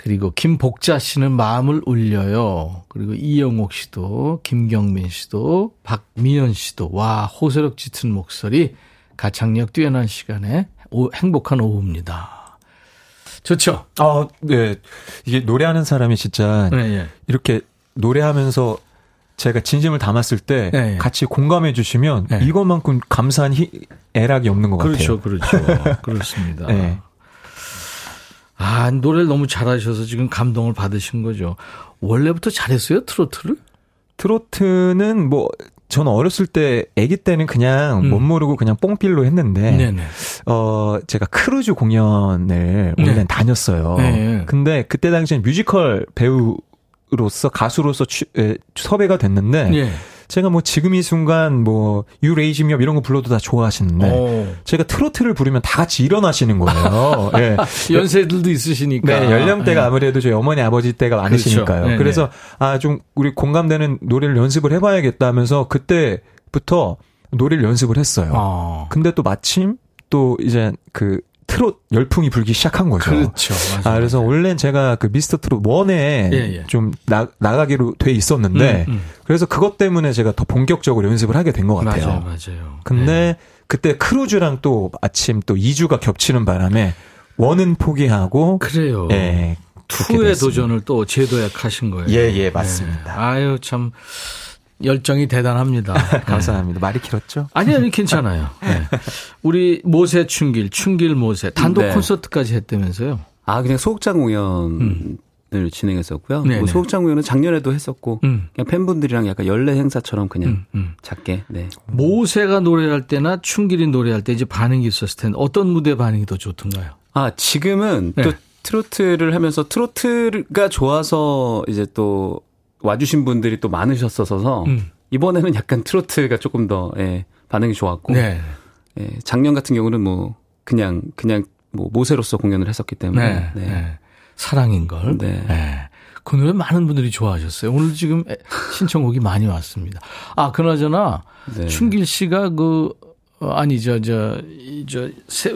Speaker 1: 그리고 김복자 씨는 마음을 울려요. 그리고 이영옥 씨도, 김경민 씨도, 박미연 씨도, 와, 호소력 짙은 목소리, 가창력 뛰어난 시간에 오- 행복한 오후입니다. 좋죠?
Speaker 6: 아, 네. 이게 노래하는 사람이 진짜
Speaker 1: 네, 예.
Speaker 6: 이렇게 노래하면서 제가 진심을 담았을 때
Speaker 1: 네, 네.
Speaker 6: 같이 공감해 주시면
Speaker 1: 네.
Speaker 6: 이것만큼 감사한 희, 애락이 없는 것
Speaker 1: 그렇죠,
Speaker 6: 같아요.
Speaker 1: 그렇죠. 그렇습니다.
Speaker 6: 네.
Speaker 1: 아, 노래를 너무 잘하셔서 지금 감동을 받으신 거죠. 원래부터 잘했어요, 트로트를?
Speaker 6: 트로트는 뭐 저는 어렸을 때 아기 때는 그냥
Speaker 1: 음.
Speaker 6: 뭣 모르고 그냥 뽕feel로 했는데
Speaker 1: 네네.
Speaker 6: 어 제가 크루즈 공연을
Speaker 1: 네.
Speaker 6: 원래 다녔어요.
Speaker 1: 네.
Speaker 6: 근데 그때 당시엔 뮤지컬 배우로서 가수로서 취- 에, 섭외가 됐는데
Speaker 1: 예.
Speaker 6: 제가 뭐 지금 이 순간 뭐 유레이즘엽 이런 거 불러도 다 좋아하시는데
Speaker 1: 오.
Speaker 6: 제가 트로트를 부르면 다 같이 일어나시는 거예요. 예.
Speaker 1: 연세들도 있으시니까.
Speaker 6: 네, 연령대가
Speaker 1: 예.
Speaker 6: 아무래도 저희 어머니 아버지 때가 많으시니까요.
Speaker 1: 그렇죠.
Speaker 6: 그래서 아 좀 우리 공감되는 노래를 연습을 해봐야겠다 하면서 그때부터 노래를 연습을 했어요.
Speaker 1: 아.
Speaker 6: 근데 또 마침 또 이제 그 트롯 열풍이 불기 시작한 거죠.
Speaker 1: 그렇죠. 맞아요.
Speaker 6: 아, 그래서 원래는 제가 그 미스터 트롯 원에
Speaker 1: 예, 예.
Speaker 6: 좀 나, 나가기로 돼 있었는데,
Speaker 1: 음, 음.
Speaker 6: 그래서 그것 때문에 제가 더 본격적으로 연습을 하게 된 것 같아요.
Speaker 1: 맞아요, 맞아요.
Speaker 6: 근데
Speaker 1: 네.
Speaker 6: 그때 크루즈랑 또 마침 또 2주가 겹치는 바람에 원은 포기하고,
Speaker 1: 그래요.
Speaker 6: 예.
Speaker 1: 투의. 도전을 또 재도약하신 거예요.
Speaker 6: 예, 예, 맞습니다.
Speaker 1: 네. 아유 참 열정이 대단합니다.
Speaker 6: 감사합니다. 말이 길었죠?
Speaker 1: 아니 아니 괜찮아요. 네. 우리 모세 춘길, 춘길 모세 단독
Speaker 5: 네.
Speaker 1: 콘서트까지 했다면서요?
Speaker 5: 아 그냥 소극장 공연을 진행했었고요.
Speaker 1: 네네.
Speaker 5: 뭐 소극장 공연은 작년에도 했었고
Speaker 1: 음.
Speaker 5: 그냥 팬분들이랑 약간 연례 행사처럼 그냥
Speaker 1: 음, 음.
Speaker 5: 작게 네.
Speaker 1: 모세가 노래할 때나 춘길이 노래할 때 이제 반응이 있었을 텐데 어떤 무대 반응이 더 좋던가요?
Speaker 5: 아 지금은
Speaker 1: 네.
Speaker 5: 또 트로트를 하면서 트로트가 좋아서 이제 또 와주신 분들이 또 많으셨어서
Speaker 1: 음.
Speaker 5: 이번에는 약간 트로트가 조금 더 예, 반응이 좋았고
Speaker 1: 네.
Speaker 5: 예, 작년 같은 경우는 뭐 그냥 그냥 뭐 모세로서 공연을 했었기 때문에
Speaker 1: 네. 네. 사랑인 걸.
Speaker 5: 네.
Speaker 1: 그 노래 많은 분들이 좋아하셨어요. 오늘 지금 애- 신청곡이 많이 왔습니다. 아, 그나저나
Speaker 5: 네.
Speaker 1: 춘길 씨가 그 어, 아니 저저저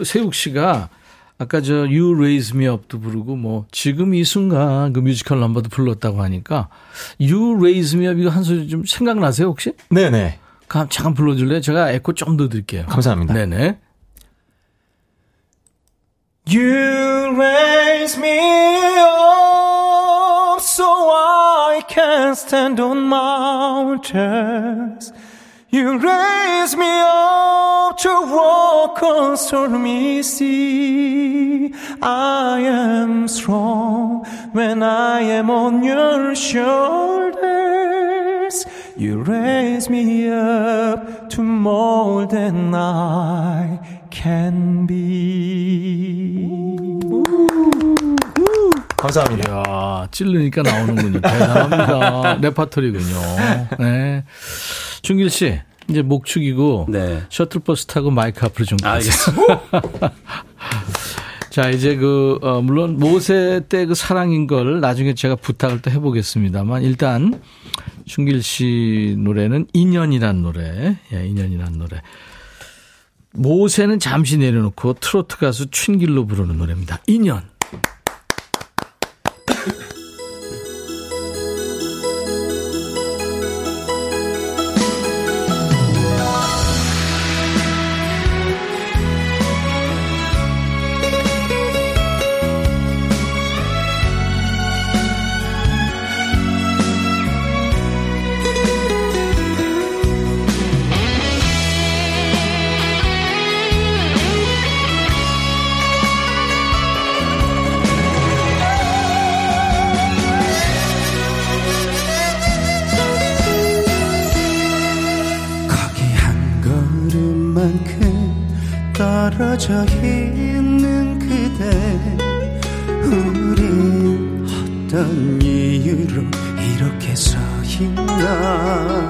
Speaker 1: 세욱 씨가 아까 저 You Raise Me Up도 부르고 뭐 지금 이 순간 그 뮤지컬 넘버도 불렀다고 하니까 You Raise Me Up 이거 한 소리 좀 생각나세요 혹시?
Speaker 6: 네네.
Speaker 1: 가- 잠깐 불러줄래요? 제가 에코 좀 더 드릴게요.
Speaker 6: 감사합니다.
Speaker 1: 네네.
Speaker 6: You raise me up so I can stand on mountains.
Speaker 7: You raise me up to walk on stormy sea. I am strong when I am on your shoulders. You raise me up to more than I can be.
Speaker 6: 감사합니다.
Speaker 1: 이야, 찌르니까 나오는군요. 대단합니다. 레파토리군요. 네. 준길 씨, 이제 목 축이고
Speaker 5: 네.
Speaker 1: 셔틀버스 타고 마이크 앞으로 좀 가세요.
Speaker 5: 알겠습니다.
Speaker 1: 자, 이제 그, 어, 물론 모세 때 그 사랑인 걸 나중에 제가 부탁을 또 해보겠습니다만 일단 준길 씨 노래는 인연이란 노래. 예, 인연이란 노래. 모세는 잠시 내려놓고 트로트 가수 춘길로 부르는 노래입니다. 인연.
Speaker 7: 떨어져 있는 그대 우린 어떤 이유로 이렇게 서 있나?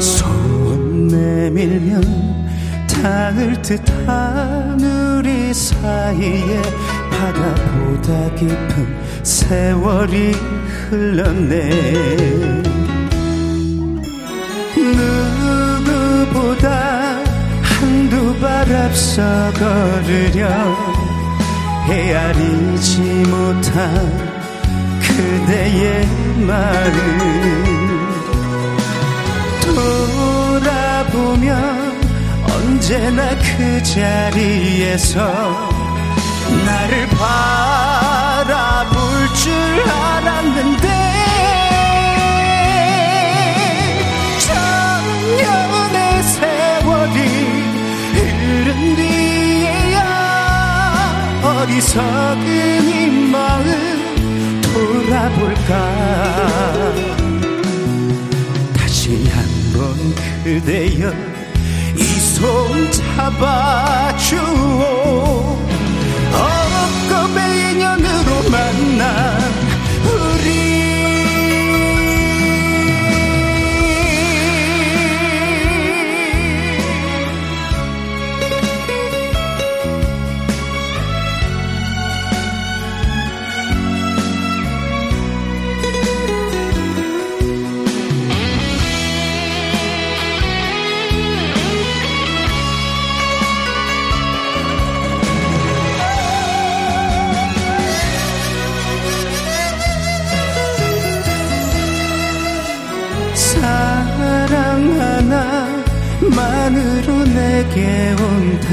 Speaker 7: 손 내밀면 닿을 듯한 우리 사이에 바다보다 깊은 세월이 흘렀네 두발 앞서 걸으려 헤아리지 못한 그대의 말을 돌아보면 언제나 그 자리에서 나를 바라볼 줄 알았는데 어리석은 이 마음 돌아볼까? 다시 한 번 그대여 이 손 잡아주오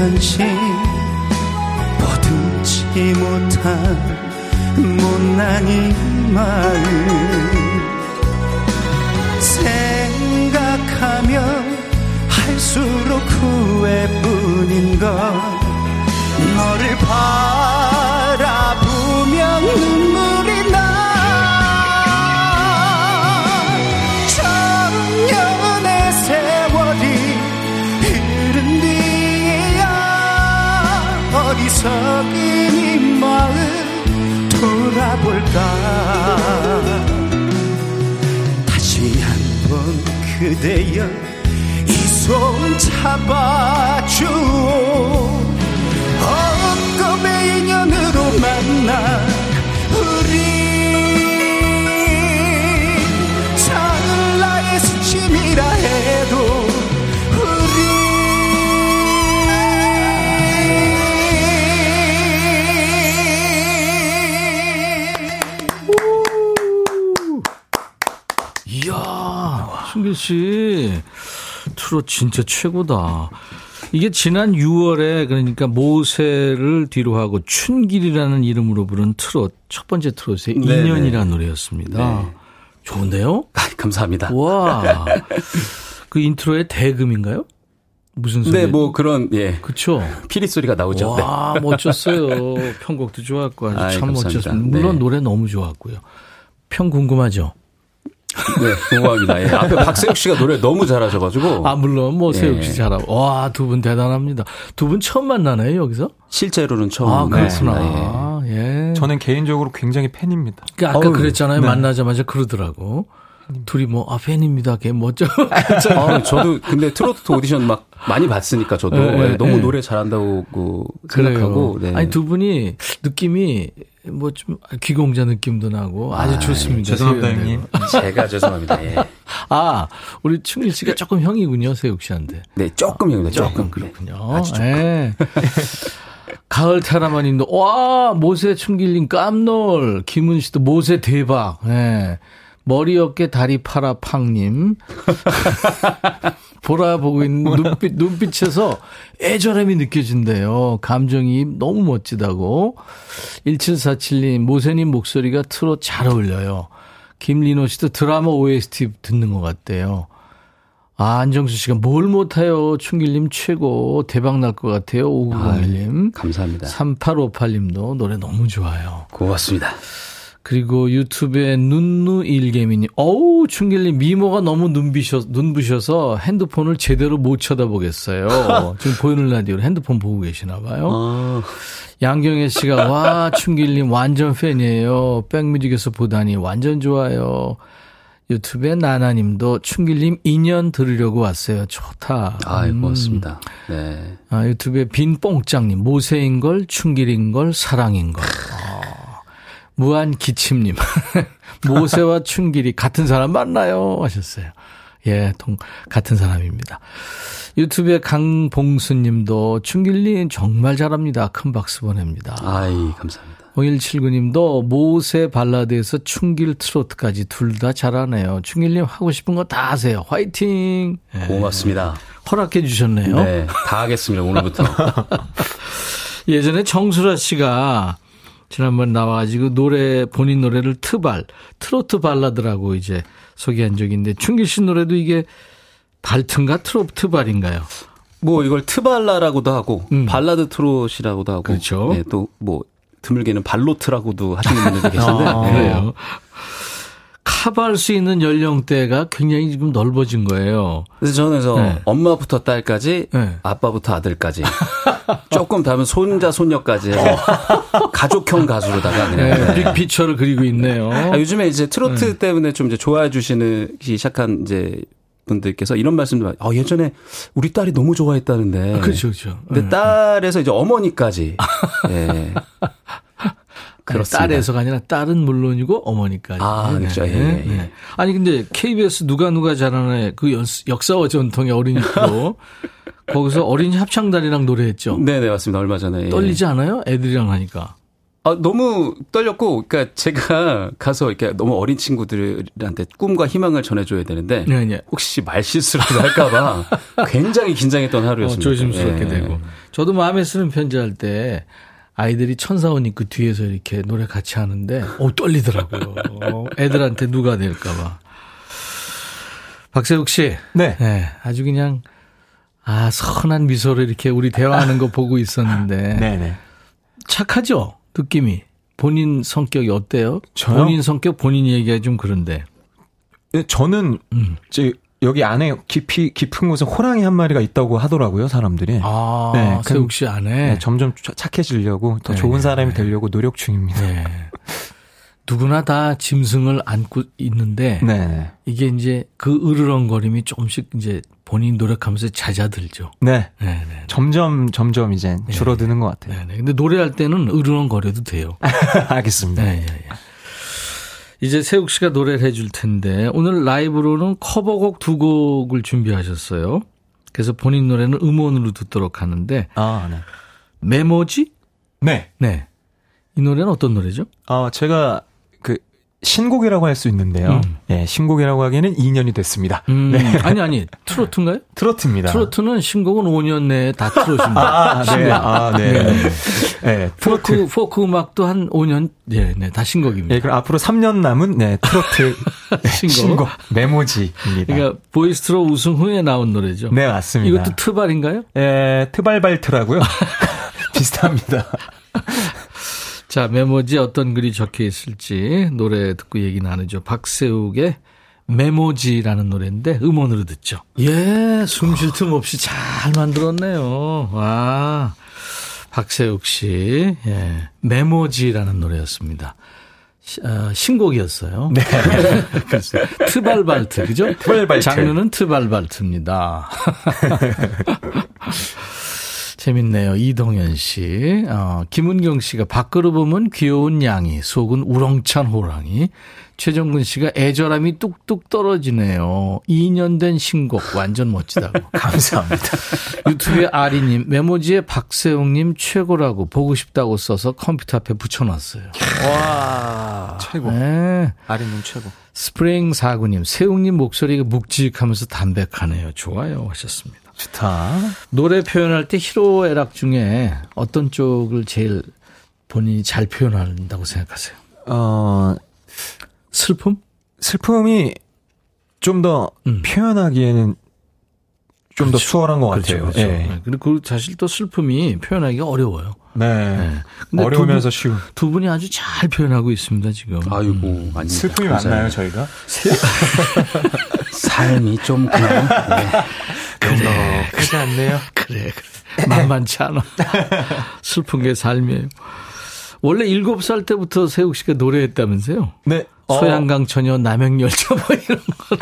Speaker 7: 온 당신 보듬지 못한 못난 이 마음 생각하면 할수록 후회뿐인 것 너를 바라보면 어리석은 이 마음 돌아볼까? 다시 한 번 그대여 이 손 잡아주오. 억겁의 인연으로 만난 우리 찰나의 스침이라 해도
Speaker 1: 춘길 씨, 트롯 진짜 최고다. 이게 지난 6월에 그러니까 모세를 뒤로 하고 춘길이라는 이름으로 부른 트롯 첫 번째 트롯의
Speaker 5: 네네.
Speaker 1: 인연이라는 노래였습니다.
Speaker 5: 네.
Speaker 1: 좋은데요?
Speaker 5: 감사합니다.
Speaker 1: 와. 그 인트로의 대금인가요? 무슨 소리?
Speaker 5: 네, 뭐 그런 예
Speaker 1: 그쵸.
Speaker 5: 피리 소리가 나오죠. 네.
Speaker 1: 와, 멋졌어요. 편곡도 좋았고 아주
Speaker 5: 아이,
Speaker 1: 참
Speaker 5: 감사합니다.
Speaker 1: 멋졌습니다. 물론
Speaker 5: 네.
Speaker 1: 노래 너무 좋았고요. 평 궁금하죠?
Speaker 5: 네, 궁금합니다. 예. 앞에 박세욱 씨가 노래 너무 잘하셔가지고
Speaker 1: 아, 물론 뭐 세욱 씨
Speaker 5: 예.
Speaker 1: 잘하고. 와, 두 분 대단합니다. 두 분 처음 만나네요, 여기서?
Speaker 5: 실제로는 처음
Speaker 1: 아.
Speaker 5: 예.
Speaker 1: 그렇구나. 예.
Speaker 6: 저는 개인적으로 굉장히 팬입니다.
Speaker 1: 그 아까
Speaker 5: 어우,
Speaker 1: 그랬잖아요.
Speaker 6: 네.
Speaker 1: 만나자마자 그러더라고. 둘이 뭐, 아, 팬입니다. 걔 멋져.
Speaker 5: 아, 저도 근데 트로트 오디션 막 많이 봤으니까 저도
Speaker 1: 네,
Speaker 5: 예,
Speaker 1: 네,
Speaker 5: 너무
Speaker 1: 네.
Speaker 5: 노래 잘한다고
Speaker 1: 그래요.
Speaker 5: 생각하고 네.
Speaker 1: 아니, 두 분이 느낌이 뭐 좀 귀공자 느낌도 나고 아주
Speaker 5: 아이,
Speaker 1: 좋습니다.
Speaker 6: 죄송합니다. 형님.
Speaker 5: 제가 죄송합니다. 예.
Speaker 1: 아, 우리 충일 씨가 조금 형이군요, 세욱 씨한테.
Speaker 5: 네, 조금 형입니다. 조금.
Speaker 1: 그렇군요.
Speaker 5: 아주 조금.
Speaker 1: 예. 가을 테라마님도 와 모세 충길님 깜놀 김은 씨도 모세 대박. 예. 머리 어깨 다리 팔아 팡님 보라보고 있는 눈빛 눈빛에서 애절함이 느껴진대요. 감정이 너무 멋지다고. 1747님 모세님 목소리가 트롯 잘 어울려요. 김리노 씨도 드라마 OST 듣는 것 같대요. 아, 안정수 씨가 뭘 못해요. 충길님 최고. 대박 날 것 같아요. 5901님.
Speaker 5: 감사합니다.
Speaker 1: 3858님도 노래 너무 좋아요.
Speaker 5: 고맙습니다.
Speaker 1: 그리고 유튜브에 눈누 일개미님. 어우, 충길님 미모가 너무 눈부셔, 눈부셔서 핸드폰을 제대로 못 쳐다보겠어요. 지금 보이는 라디오로 핸드폰 보고 계시나 봐요.
Speaker 5: 어,
Speaker 1: 양경혜 씨가 와 충길님 완전 팬이에요. 백뮤직에서 보다니 완전 좋아요. 유튜브에 나나님도 충길님 2년 들으려고 왔어요. 좋다.
Speaker 5: 아이,
Speaker 1: 음.
Speaker 5: 고맙습니다. 네.
Speaker 1: 아, 유튜브에 빈뽕짱님 모세인 걸 충길인 걸 사랑인 걸. 아, 무한 기침님 모세와 충길이 같은 사람 맞나요? 하셨어요. 예, 동, 같은 사람입니다. 유튜브에 강봉수 님도 충길님 정말 잘합니다. 큰 박수 보냅니다.
Speaker 5: 아이, 감사합니다.
Speaker 1: 5179 님도 모세 발라드에서 충길 트로트까지 둘 다 잘하네요. 충길님 하고 싶은 거 다 하세요. 화이팅! 예,
Speaker 5: 고맙습니다.
Speaker 1: 허락해 주셨네요.
Speaker 5: 네, 다 하겠습니다. 오늘부터.
Speaker 1: 예전에 정수라 씨가 지난번 나와가지고 노래, 본인 노래를 트발, 트로트 발라드라고 이제 소개한 적이 있는데 춘길 씨 노래도 이게 발트인가 트로트 발인가요?
Speaker 5: 뭐 이걸 트발라라고도 하고
Speaker 1: 음.
Speaker 5: 발라드 트롯이라고도 하고
Speaker 1: 그렇죠.
Speaker 5: 네, 또뭐 드물게는 발로트라고도 하시는 분들도 계신데
Speaker 1: 아,
Speaker 5: 네.
Speaker 1: 그래요. 커버할 수 있는 연령대가 굉장히 지금 넓어진 거예요.
Speaker 5: 그래서 저는 그래서
Speaker 1: 네.
Speaker 5: 엄마부터 딸까지
Speaker 1: 네.
Speaker 5: 아빠부터 아들까지 조금 다면 손자 손녀까지 해서 가족형 가수로다가 그냥
Speaker 1: 네,
Speaker 5: 네.
Speaker 1: 빅피처를 그리고 있네요.
Speaker 5: 아, 요즘에 이제 트로트 때문에 좀 이제 좋아해 주시는 시작한 이제 분들께서 이런 말씀도 아, 예전에 우리 딸이 너무 좋아했다는데.
Speaker 1: 그렇죠, 그렇죠.
Speaker 5: 근데
Speaker 1: 네.
Speaker 5: 딸에서 이제 어머니까지. 예. 그렇습니다.
Speaker 1: 딸에서가 아니라 딸은 물론이고 어머니까지.
Speaker 5: 아, 그렇죠. 예, 예, 예.
Speaker 1: 아니 근데 KBS 누가 누가 잘하네 그 연- 역사와 전통의 어린이 프로 거기서 어린이 합창단이랑 노래했죠.
Speaker 5: 네 네, 맞습니다. 얼마 전에. 예.
Speaker 1: 떨리지 않아요? 애들이랑 하니까.
Speaker 5: 아, 너무 떨렸고, 그러니까 제가 가서 이렇게 너무 어린 친구들한테 꿈과 희망을 전해줘야 되는데.
Speaker 1: 네, 네.
Speaker 5: 혹시 말실수라도 할까봐 굉장히 긴장했던
Speaker 1: 어,
Speaker 5: 하루였습니다.
Speaker 1: 조심스럽게
Speaker 5: 예.
Speaker 1: 되고. 저도 마음에 쓰는 편지 할 때 아이들이 천사원 입고 뒤에서 이렇게 노래 같이 하는데 어 떨리더라고요. 어, 애들한테 누가 될까봐. 박세욱 씨.
Speaker 6: 네.
Speaker 1: 네, 아주 그냥 아 선한 미소로 이렇게 우리 대화하는 거 보고 있었는데
Speaker 6: 네네.
Speaker 1: 착하죠 느낌이 본인 성격이 어때요?
Speaker 6: 저요?
Speaker 1: 본인 성격 본인 얘기가 좀 그런데
Speaker 6: 네, 저는
Speaker 1: 음.
Speaker 6: 이제 여기 안에 깊이 깊은 곳에 호랑이 한 마리가 있다고 하더라고요 사람들이.
Speaker 1: 아
Speaker 6: 네, 그-
Speaker 1: 세욱 씨 안에
Speaker 6: 네, 점점 차- 착해지려고 더
Speaker 1: 네,
Speaker 6: 좋은
Speaker 1: 네,
Speaker 6: 사람이
Speaker 1: 네.
Speaker 6: 되려고 노력 중입니다.
Speaker 1: 네. 누구나 다 짐승을 안고 있는데
Speaker 6: 네.
Speaker 1: 이게 이제 그 으르렁거림이 조금씩 이제 본인 노력하면서 잦아들죠.
Speaker 6: 네.
Speaker 1: 네, 네.
Speaker 6: 점점 점점 이제 줄어드는 것 같아요.
Speaker 1: 네, 네. 근데 노래할 때는 으르렁거려도 돼요.
Speaker 6: 알겠습니다.
Speaker 1: 네, 예, 예. 이제 세욱 씨가 노래를 해줄 텐데 오늘 라이브로는 커버곡 두 곡을 준비하셨어요. 그래서 본인 노래는 음원으로 듣도록 하는데
Speaker 6: 아, 네.
Speaker 1: 메모지?
Speaker 6: 네.
Speaker 1: 네. 이 노래는 어떤 노래죠?
Speaker 6: 어, 제가 그 신곡이라고 할 수 있는데요.
Speaker 1: 음.
Speaker 6: 예, 신곡이라고 하기에는 2년이 됐습니다.
Speaker 1: 음,
Speaker 6: 네.
Speaker 1: 아니 아니 트로트인가요?
Speaker 6: 트로트입니다.
Speaker 1: 트로트는 신곡은 5년 내에 다 트로트입니다.
Speaker 6: 아, 네. 아, 네. 네. 네. 트로트.
Speaker 1: 포크 포크 음악도 한 5년 네, 네, 다 신곡입니다.
Speaker 6: 예, 그럼 앞으로 3년 남은 네, 트로트
Speaker 1: 신곡.
Speaker 6: 신곡 메모지입니다.
Speaker 1: 그러니까 보이스트로 우승 후에 나온 노래죠.
Speaker 6: 네, 맞습니다.
Speaker 1: 이것도 트발인가요?
Speaker 6: 예, 트발발트라고요. 비슷합니다.
Speaker 1: 자, 메모지에 어떤 글이 적혀 있을지 노래 듣고 얘기 나누죠. 박세욱의 메모지라는 노래인데 음원으로 듣죠. 예, 숨 쉴 틈 없이 잘 만들었네요. 와. 박세욱 씨, 예, 메모지라는 노래였습니다. 시- 어, 신곡이었어요. 네. 트발발트, 그죠?
Speaker 6: 트발발트.
Speaker 1: 장르는 트발발트입니다. 재밌네요. 이동현 씨. 어, 김은경 씨가 밖으로 보면 귀여운 고양이, 속은 우렁찬 호랑이. 최정근 씨가 애절함이 뚝뚝 떨어지네요. 2년 된 신곡 완전 멋지다고.
Speaker 6: 감사합니다.
Speaker 1: 유튜브에 아리님, 메모지에 박세욱님 최고라고 보고 싶다고 써서 컴퓨터 앞에 붙여놨어요. 와.
Speaker 6: 최고.
Speaker 1: 네.
Speaker 6: 아리님 최고.
Speaker 1: 스프링 사구님, 세욱님 목소리가 묵직하면서 담백하네요. 좋아요. 하셨습니다.
Speaker 6: 좋다.
Speaker 1: 노래 표현할 때 희로애락 중에 어떤 쪽을 제일 본인이 잘 표현한다고 생각하세요?
Speaker 6: 어,
Speaker 1: 슬픔?
Speaker 6: 슬픔이 좀더
Speaker 1: 음.
Speaker 6: 표현하기에는 좀더 수월한 것
Speaker 1: 그렇죠.
Speaker 6: 같아요.
Speaker 1: 그렇죠.
Speaker 6: 예.
Speaker 1: 네. 그리고 사실 또 슬픔이 표현하기가 어려워요.
Speaker 6: 네.
Speaker 1: 네.
Speaker 6: 어려우면서
Speaker 1: 두,
Speaker 6: 쉬운.
Speaker 1: 분, 두 분이 아주 잘 표현하고 있습니다, 지금.
Speaker 5: 아이고,
Speaker 1: 음.
Speaker 6: 슬픔이 많나요, 저희가?
Speaker 5: 삶이 좀 그냥 네.
Speaker 6: 그래. 그지 않네요.
Speaker 1: 그래, 그래. 만만치 않아. 슬픈 게 삶이에요. 원래 7살 때부터 세욱 씨가 노래했다면서요?
Speaker 6: 네.
Speaker 1: 소양강 처녀 남행열차 뭐 이런 거.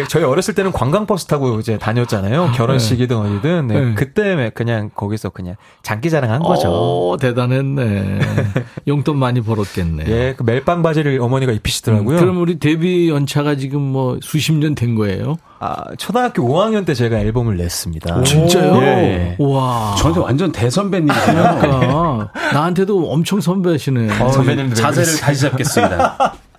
Speaker 6: 어, 저희 어렸을 때는 관광버스 타고 이제 다녔잖아요. 결혼식이든 어디든. 네.
Speaker 1: 네.
Speaker 6: 그때 그냥 거기서 그냥 장기자랑 한 거죠.
Speaker 1: 오, 대단했네. 용돈 많이 벌었겠네.
Speaker 6: 예, 그 멜빵 바지를 어머니가 입히시더라고요.
Speaker 1: 음, 그럼 우리 데뷔 연차가 지금 뭐 수십 년 된 거예요?
Speaker 6: 아, 초등학교 5학년 때 제가 앨범을 냈습니다.
Speaker 1: 진짜요?
Speaker 6: 예.
Speaker 1: 와.
Speaker 5: 저한테 완전 대선배님이세요.
Speaker 1: 그러니까 나한테도 엄청 선배시네.
Speaker 6: 어, 선배님들
Speaker 5: 자세를 다시 잡겠습니다.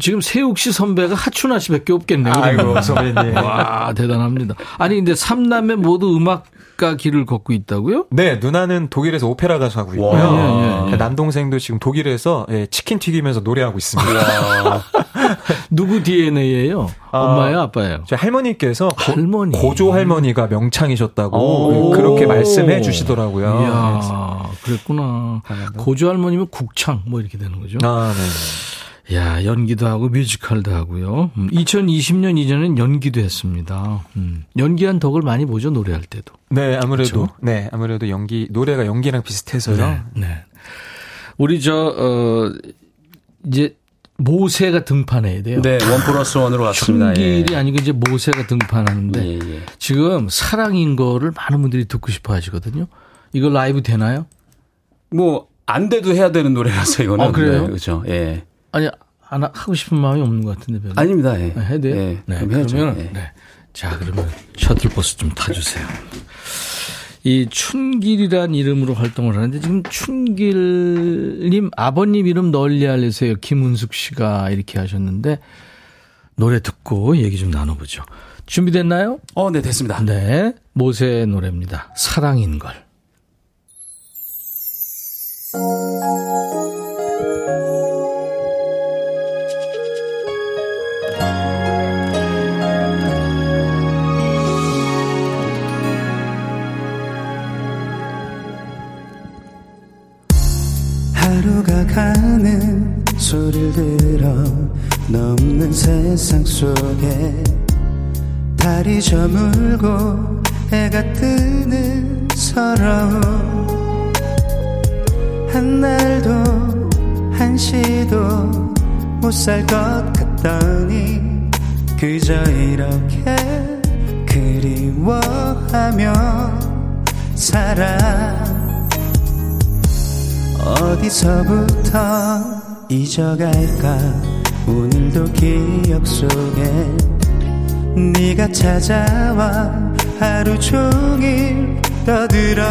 Speaker 1: 지금 세욱 씨 선배가 하춘아 씨밖에 없겠네.
Speaker 6: 아이고, 선배님.
Speaker 1: 와, 대단합니다. 아니, 근데 삼남매 모두 음악가 길을 걷고 있다고요?
Speaker 6: 네, 누나는 독일에서 오페라 가수 하고 있고요.
Speaker 1: 와. 예, 예.
Speaker 6: 남동생도 지금 독일에서 예, 치킨 튀기면서 노래하고 있습니다.
Speaker 1: 누구 DNA예요?
Speaker 6: 아,
Speaker 1: 엄마예요, 아빠예요?
Speaker 6: 저 할머니께서 고,
Speaker 1: 할머니.
Speaker 6: 고조 할머니가 명창이셨다고
Speaker 1: 오.
Speaker 6: 그렇게 말씀해 주시더라고요.
Speaker 1: 이야, 그랬구나. 고조 할머니면 국창 뭐 이렇게 되는 거죠.
Speaker 6: 아, 네.
Speaker 1: 야, 연기도 하고 뮤지컬도 하고요. 음, 2020년 이전엔 연기도 했습니다. 음, 연기한 덕을 많이 보죠, 노래할 때도.
Speaker 6: 네, 아무래도
Speaker 1: 그쵸?
Speaker 6: 네, 아무래도 연기 노래가 연기랑 비슷해서요.
Speaker 1: 네, 네. 우리 저, 어, 이제 모세가 등판해야 돼요.
Speaker 5: 네, 원 플러스 원으로 왔습니다.
Speaker 1: 춘길이
Speaker 5: 예.
Speaker 1: 아니고 이제 모세가 등판하는데
Speaker 5: 예, 예.
Speaker 1: 지금 사랑인 거를 많은 분들이 듣고 싶어 하시거든요. 이거 라이브 되나요?
Speaker 5: 뭐, 안 돼도 해야 되는 노래라서 이거는.
Speaker 1: 아, 그래요?
Speaker 5: 네, 그렇죠. 예.
Speaker 1: 아니, 안 하- 하고 싶은 마음이 없는 것 같은데. 별로.
Speaker 5: 아닙니다. 예.
Speaker 1: 아, 해야 돼요?
Speaker 5: 예.
Speaker 1: 네.
Speaker 5: 그럼.
Speaker 1: 그러면,
Speaker 5: 예.
Speaker 1: 네. 자, 그러면 셔틀버스 좀 타주세요. 이 춘길이란 이름으로 활동을 하는데 지금 춘길님 아버님 이름 널리 알리세요. 김은숙 씨가 이렇게 하셨는데 노래 듣고 얘기 좀 나눠보죠. 준비됐나요?
Speaker 5: 어, 네, 됐습니다.
Speaker 1: 네. 모세의 노래입니다. 사랑인 걸.
Speaker 7: 가 가는 소리를 들어 넘는 세상 속에 달이 저물고 해가 뜨는 서러움. 한 날도 한시도 못 살 것 같더니 그저 이렇게 그리워하며 살아 어디서부터 잊어갈까? 오늘도 기억 속에 네가 찾아와 하루 종일 떠들어.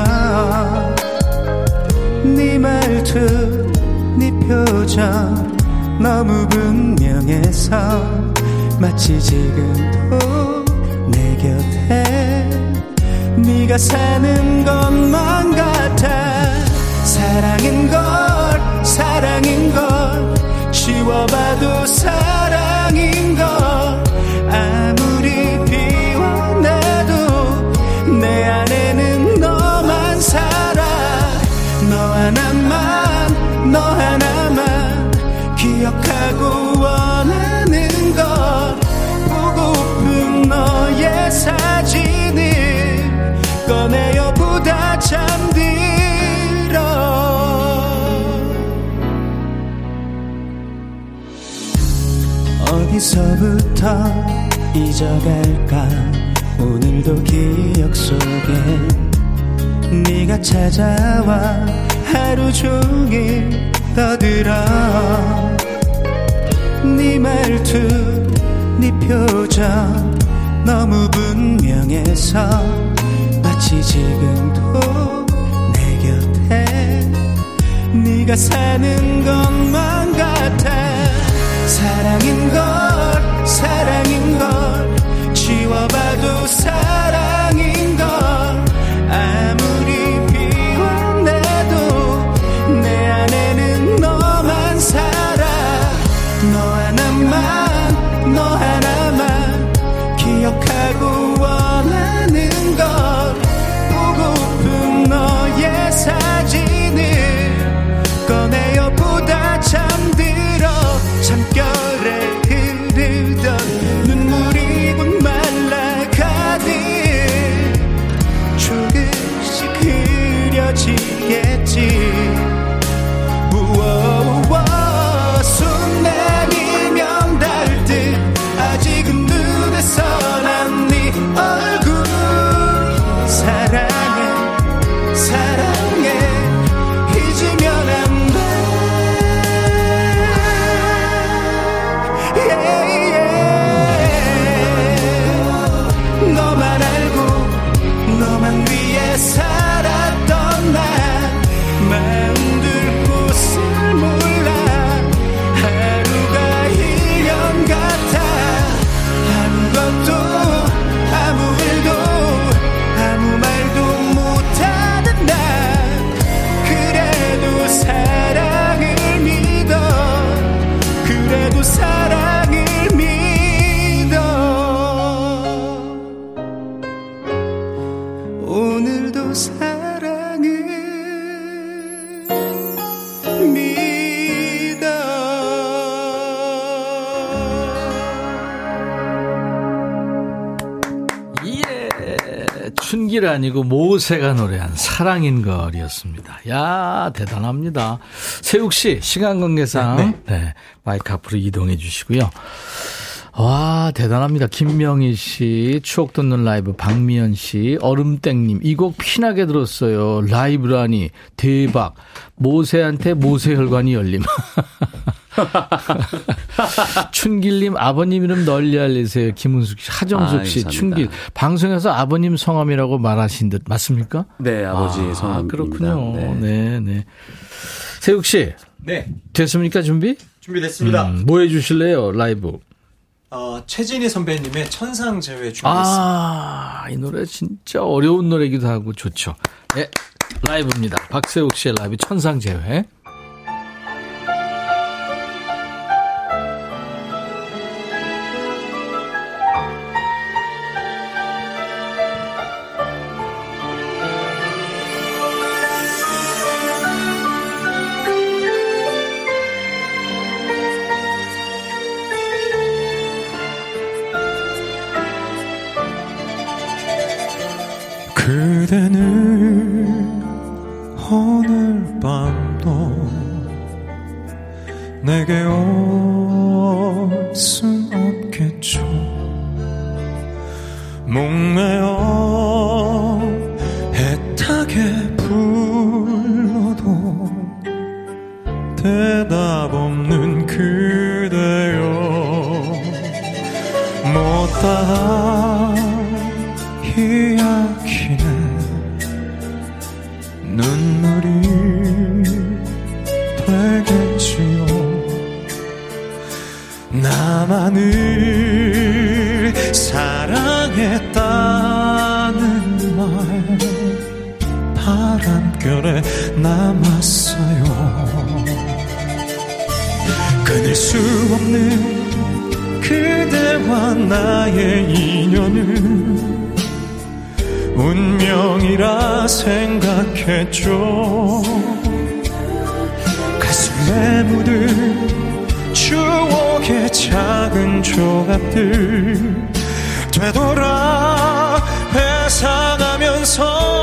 Speaker 7: 네 말투 네 표정 너무 분명해서 마치 지금도 내 곁에 네가 사는 것만 같아 사랑인 걸 사랑인 걸 지워봐도 사랑인 걸. 아무리 비워내도 내 안에는 너만 살아. 너 하나만 너 하나만 기억하고 원하는 것 보고픈 너의 사진을 꺼내요 보다 잠들 어. 어디서부터 잊어갈까? 오늘도 기억 속에 네가 찾아와 하루 종일 떠들어. 네 말투 네 표정 너무 분명해서 마치 지금도 네가 사는 것만 같아. 사랑인 걸 사랑인 걸. 지워봐도 사랑인 걸. 아무
Speaker 1: 아니고 모세가 노래한 사랑인 걸이었습니다. 야 대단합니다. 세욱 씨 시간 관계상 네, 마이크 앞으로 이동해 주시고요. 와 대단합니다. 김명희 씨 추억 돋는 라이브 박미연 씨 얼음땡님 이 곡 피나게 들었어요. 라이브라니 대박. 모세한테 모세혈관이 열림. 춘길님 아버님 이름 널리 알리세요. 김은숙 씨, 하정숙
Speaker 5: 아,
Speaker 1: 씨,
Speaker 5: 감사합니다.
Speaker 1: 춘길 방송에서 아버님 성함이라고 말하신 듯 맞습니까?
Speaker 5: 네, 아버지
Speaker 1: 아,
Speaker 5: 성함입니다.
Speaker 1: 그렇군요.
Speaker 5: 네.
Speaker 1: 네, 네. 세욱 씨
Speaker 2: 네,
Speaker 1: 됐습니까 준비?
Speaker 2: 준비됐습니다.
Speaker 1: 음, 뭐 해주실래요 라이브?
Speaker 2: 어, 최진희 선배님의 천상 제외 준비했습니다.
Speaker 1: 아, 이 노래 진짜 어려운 노래기도 하고 좋죠. 네, 라이브입니다. 박세욱 씨의 라이브 천상재회.
Speaker 6: 그대는 오늘 밤도 내게 올 순 없겠죠. 목매어 애타게 불러도 대답 없는 그대여 못다 이야기는 눈물이 되겠지요. 너만을 사랑했다는 말 바람결에 남았어요. 끊을 수 없는 그대와 나의 인연은 운명이라 생각했죠. 가슴에 묻은 추억의 작은 조각들 되돌아 회상하면서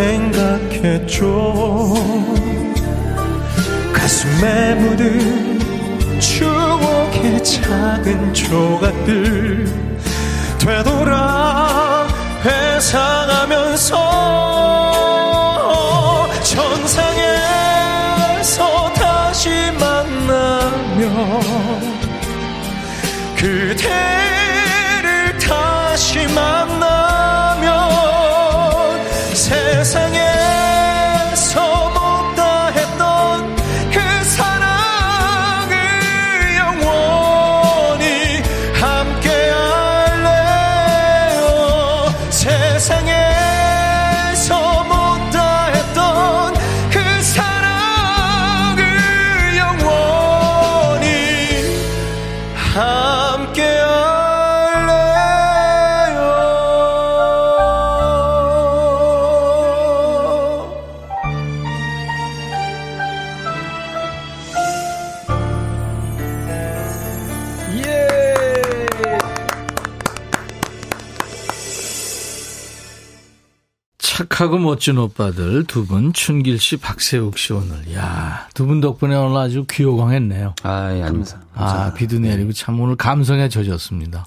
Speaker 6: 생각했죠 가슴에 묻은 추억의 작은 조각들 되돌아 회상하면
Speaker 1: 착하고 멋진 오빠들 두 분 춘길 씨, 박세욱 씨 오늘 야 두 분 덕분에 오늘 아주 귀호강했네요.
Speaker 5: 아, 예, 아닙니다.
Speaker 1: 아 비도 내리고 참 오늘 감성에 젖었습니다.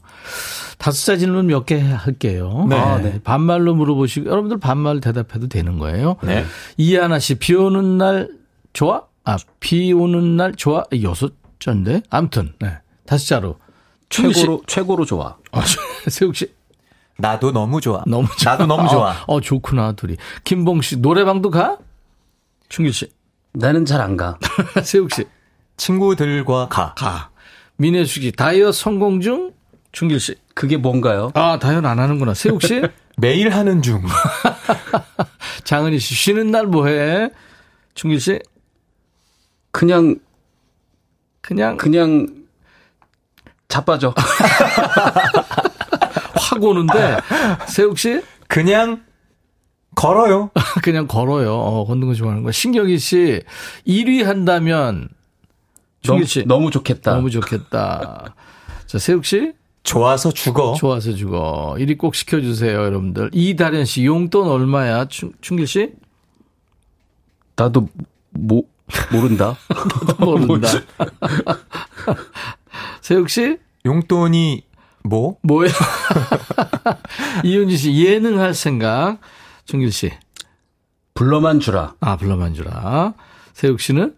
Speaker 1: 다섯 자 질문 몇 개 할게요.
Speaker 8: 네.
Speaker 1: 아, 네. 반말로 물어보시고 여러분들 반말 대답해도 되는 거예요.
Speaker 8: 네.
Speaker 1: 이하나 씨, 비 오는 날 좋아? 아, 비 오는 날 좋아? 여섯 자인데? 아무튼, 네. 다섯 자로.
Speaker 5: 최고로, 최고로 좋아.
Speaker 1: 아, 세욱 씨.
Speaker 9: 나도 너무 좋아.
Speaker 1: 너무 좋아.
Speaker 9: 나도 너무 좋아.
Speaker 1: 어, 어, 좋구나, 둘이. 김봉 씨, 노래방도 가? 충길 씨.
Speaker 5: 나는 잘 안 가.
Speaker 1: 세욱 씨.
Speaker 9: 친구들과 가.
Speaker 1: 가. 민혜수 씨, 다이어트 성공 중? 충길 씨.
Speaker 5: 그게 뭔가요?
Speaker 1: 아, 다이어트 안 하는구나. 세욱 씨.
Speaker 9: 매일 하는 중.
Speaker 1: 장은희 씨, 쉬는 날 뭐 해? 충길 씨.
Speaker 5: 그냥,
Speaker 1: 그냥
Speaker 5: 그냥, 자빠져.
Speaker 1: 확 오는데, 세욱 씨.
Speaker 9: 그냥 걸어요.
Speaker 1: 그냥 걸어요. 어, 걷는 거 좋아하는 거야. 신경희 씨, 1위 한다면,
Speaker 5: 너무,
Speaker 1: 충길 씨.
Speaker 5: 너무 좋겠다.
Speaker 1: 너무 좋겠다. 자, 세욱 씨.
Speaker 9: 좋아서 죽어.
Speaker 1: 좋아서 죽어. 1위 꼭 시켜주세요, 여러분들. 이다련 씨, 용돈 얼마야? 충, 충길 씨?
Speaker 5: 나도, 모, 모른다.
Speaker 1: 모른다. 세욱 씨?
Speaker 9: 용돈이 뭐?
Speaker 1: 뭐야? 이윤지 씨, 예능 할 생각. 충길 씨.
Speaker 5: 불러만 주라.
Speaker 1: 아, 불러만 주라. 세욱 씨는?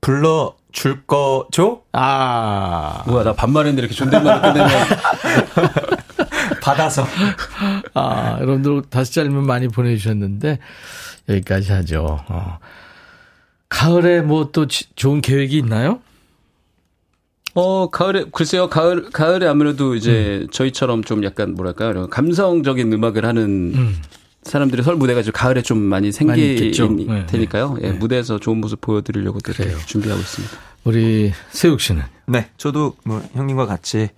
Speaker 9: 불러 줄 거죠?
Speaker 1: 아.
Speaker 5: 우와, 나 반말했는데 이렇게 존댓말을 끝내면.
Speaker 9: 받아서.
Speaker 1: 아, 여러분들 다시 잘면 많이 보내주셨는데, 여기까지 하죠. 어. 가을에 뭐 또 좋은 계획이 있나요?
Speaker 5: 어, 가을에, 글쎄요, 가을, 가을에 아무래도 이제 저희처럼 좀 약간 뭐랄까요, 감성적인 음악을 하는
Speaker 1: 음.
Speaker 5: 사람들이 설 무대가 좀 가을에 좀 많이
Speaker 1: 많이
Speaker 5: 생길
Speaker 1: 있겠죠. 네,
Speaker 5: 테니까요. 예,
Speaker 1: 네.
Speaker 5: 무대에서 좋은 모습 보여드리려고 늘
Speaker 1: 그래요.
Speaker 5: 준비하고 있습니다.
Speaker 1: 우리 세욱 씨는
Speaker 6: 네, 저도 뭐 형님과 같이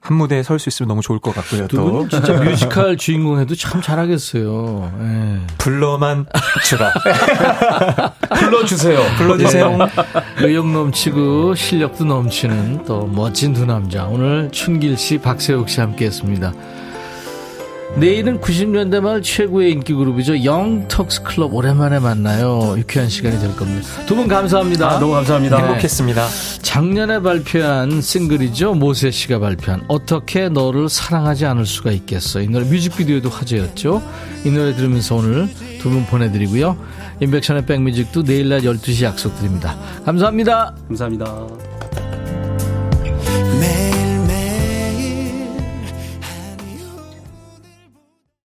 Speaker 6: 한 무대에 설 수 있으면 너무 좋을 것 같고요.
Speaker 1: 음. 두또분 진짜 뮤지컬 주인공 해도 참 잘하겠어요. 예.
Speaker 6: 불러만 주라.
Speaker 5: 불러주세요.
Speaker 6: 불러주세요.
Speaker 1: 의욕 넘치고 실력도 넘치는 또 멋진 두 남자. 오늘 춘길 씨, 박세욱 씨 함께 했습니다. 내일은 90년대 말 최고의 인기 그룹이죠. 영턱스 클럽 오랜만에 만나요. 유쾌한 시간이 될 겁니다. 두 분 감사합니다.
Speaker 5: 아, 너무 감사합니다.
Speaker 6: 행복했습니다.
Speaker 1: 작년에 발표한 싱글이죠. 모세 씨가 발표한 어떻게 너를 사랑하지 않을 수가 있겠어. 이 노래 뮤직비디오도 화제였죠. 이 노래 들으면서 오늘 두 분 보내드리고요. 인백션의 백뮤직도 내일 낮 12시 약속드립니다. 감사합니다.
Speaker 5: 감사합니다.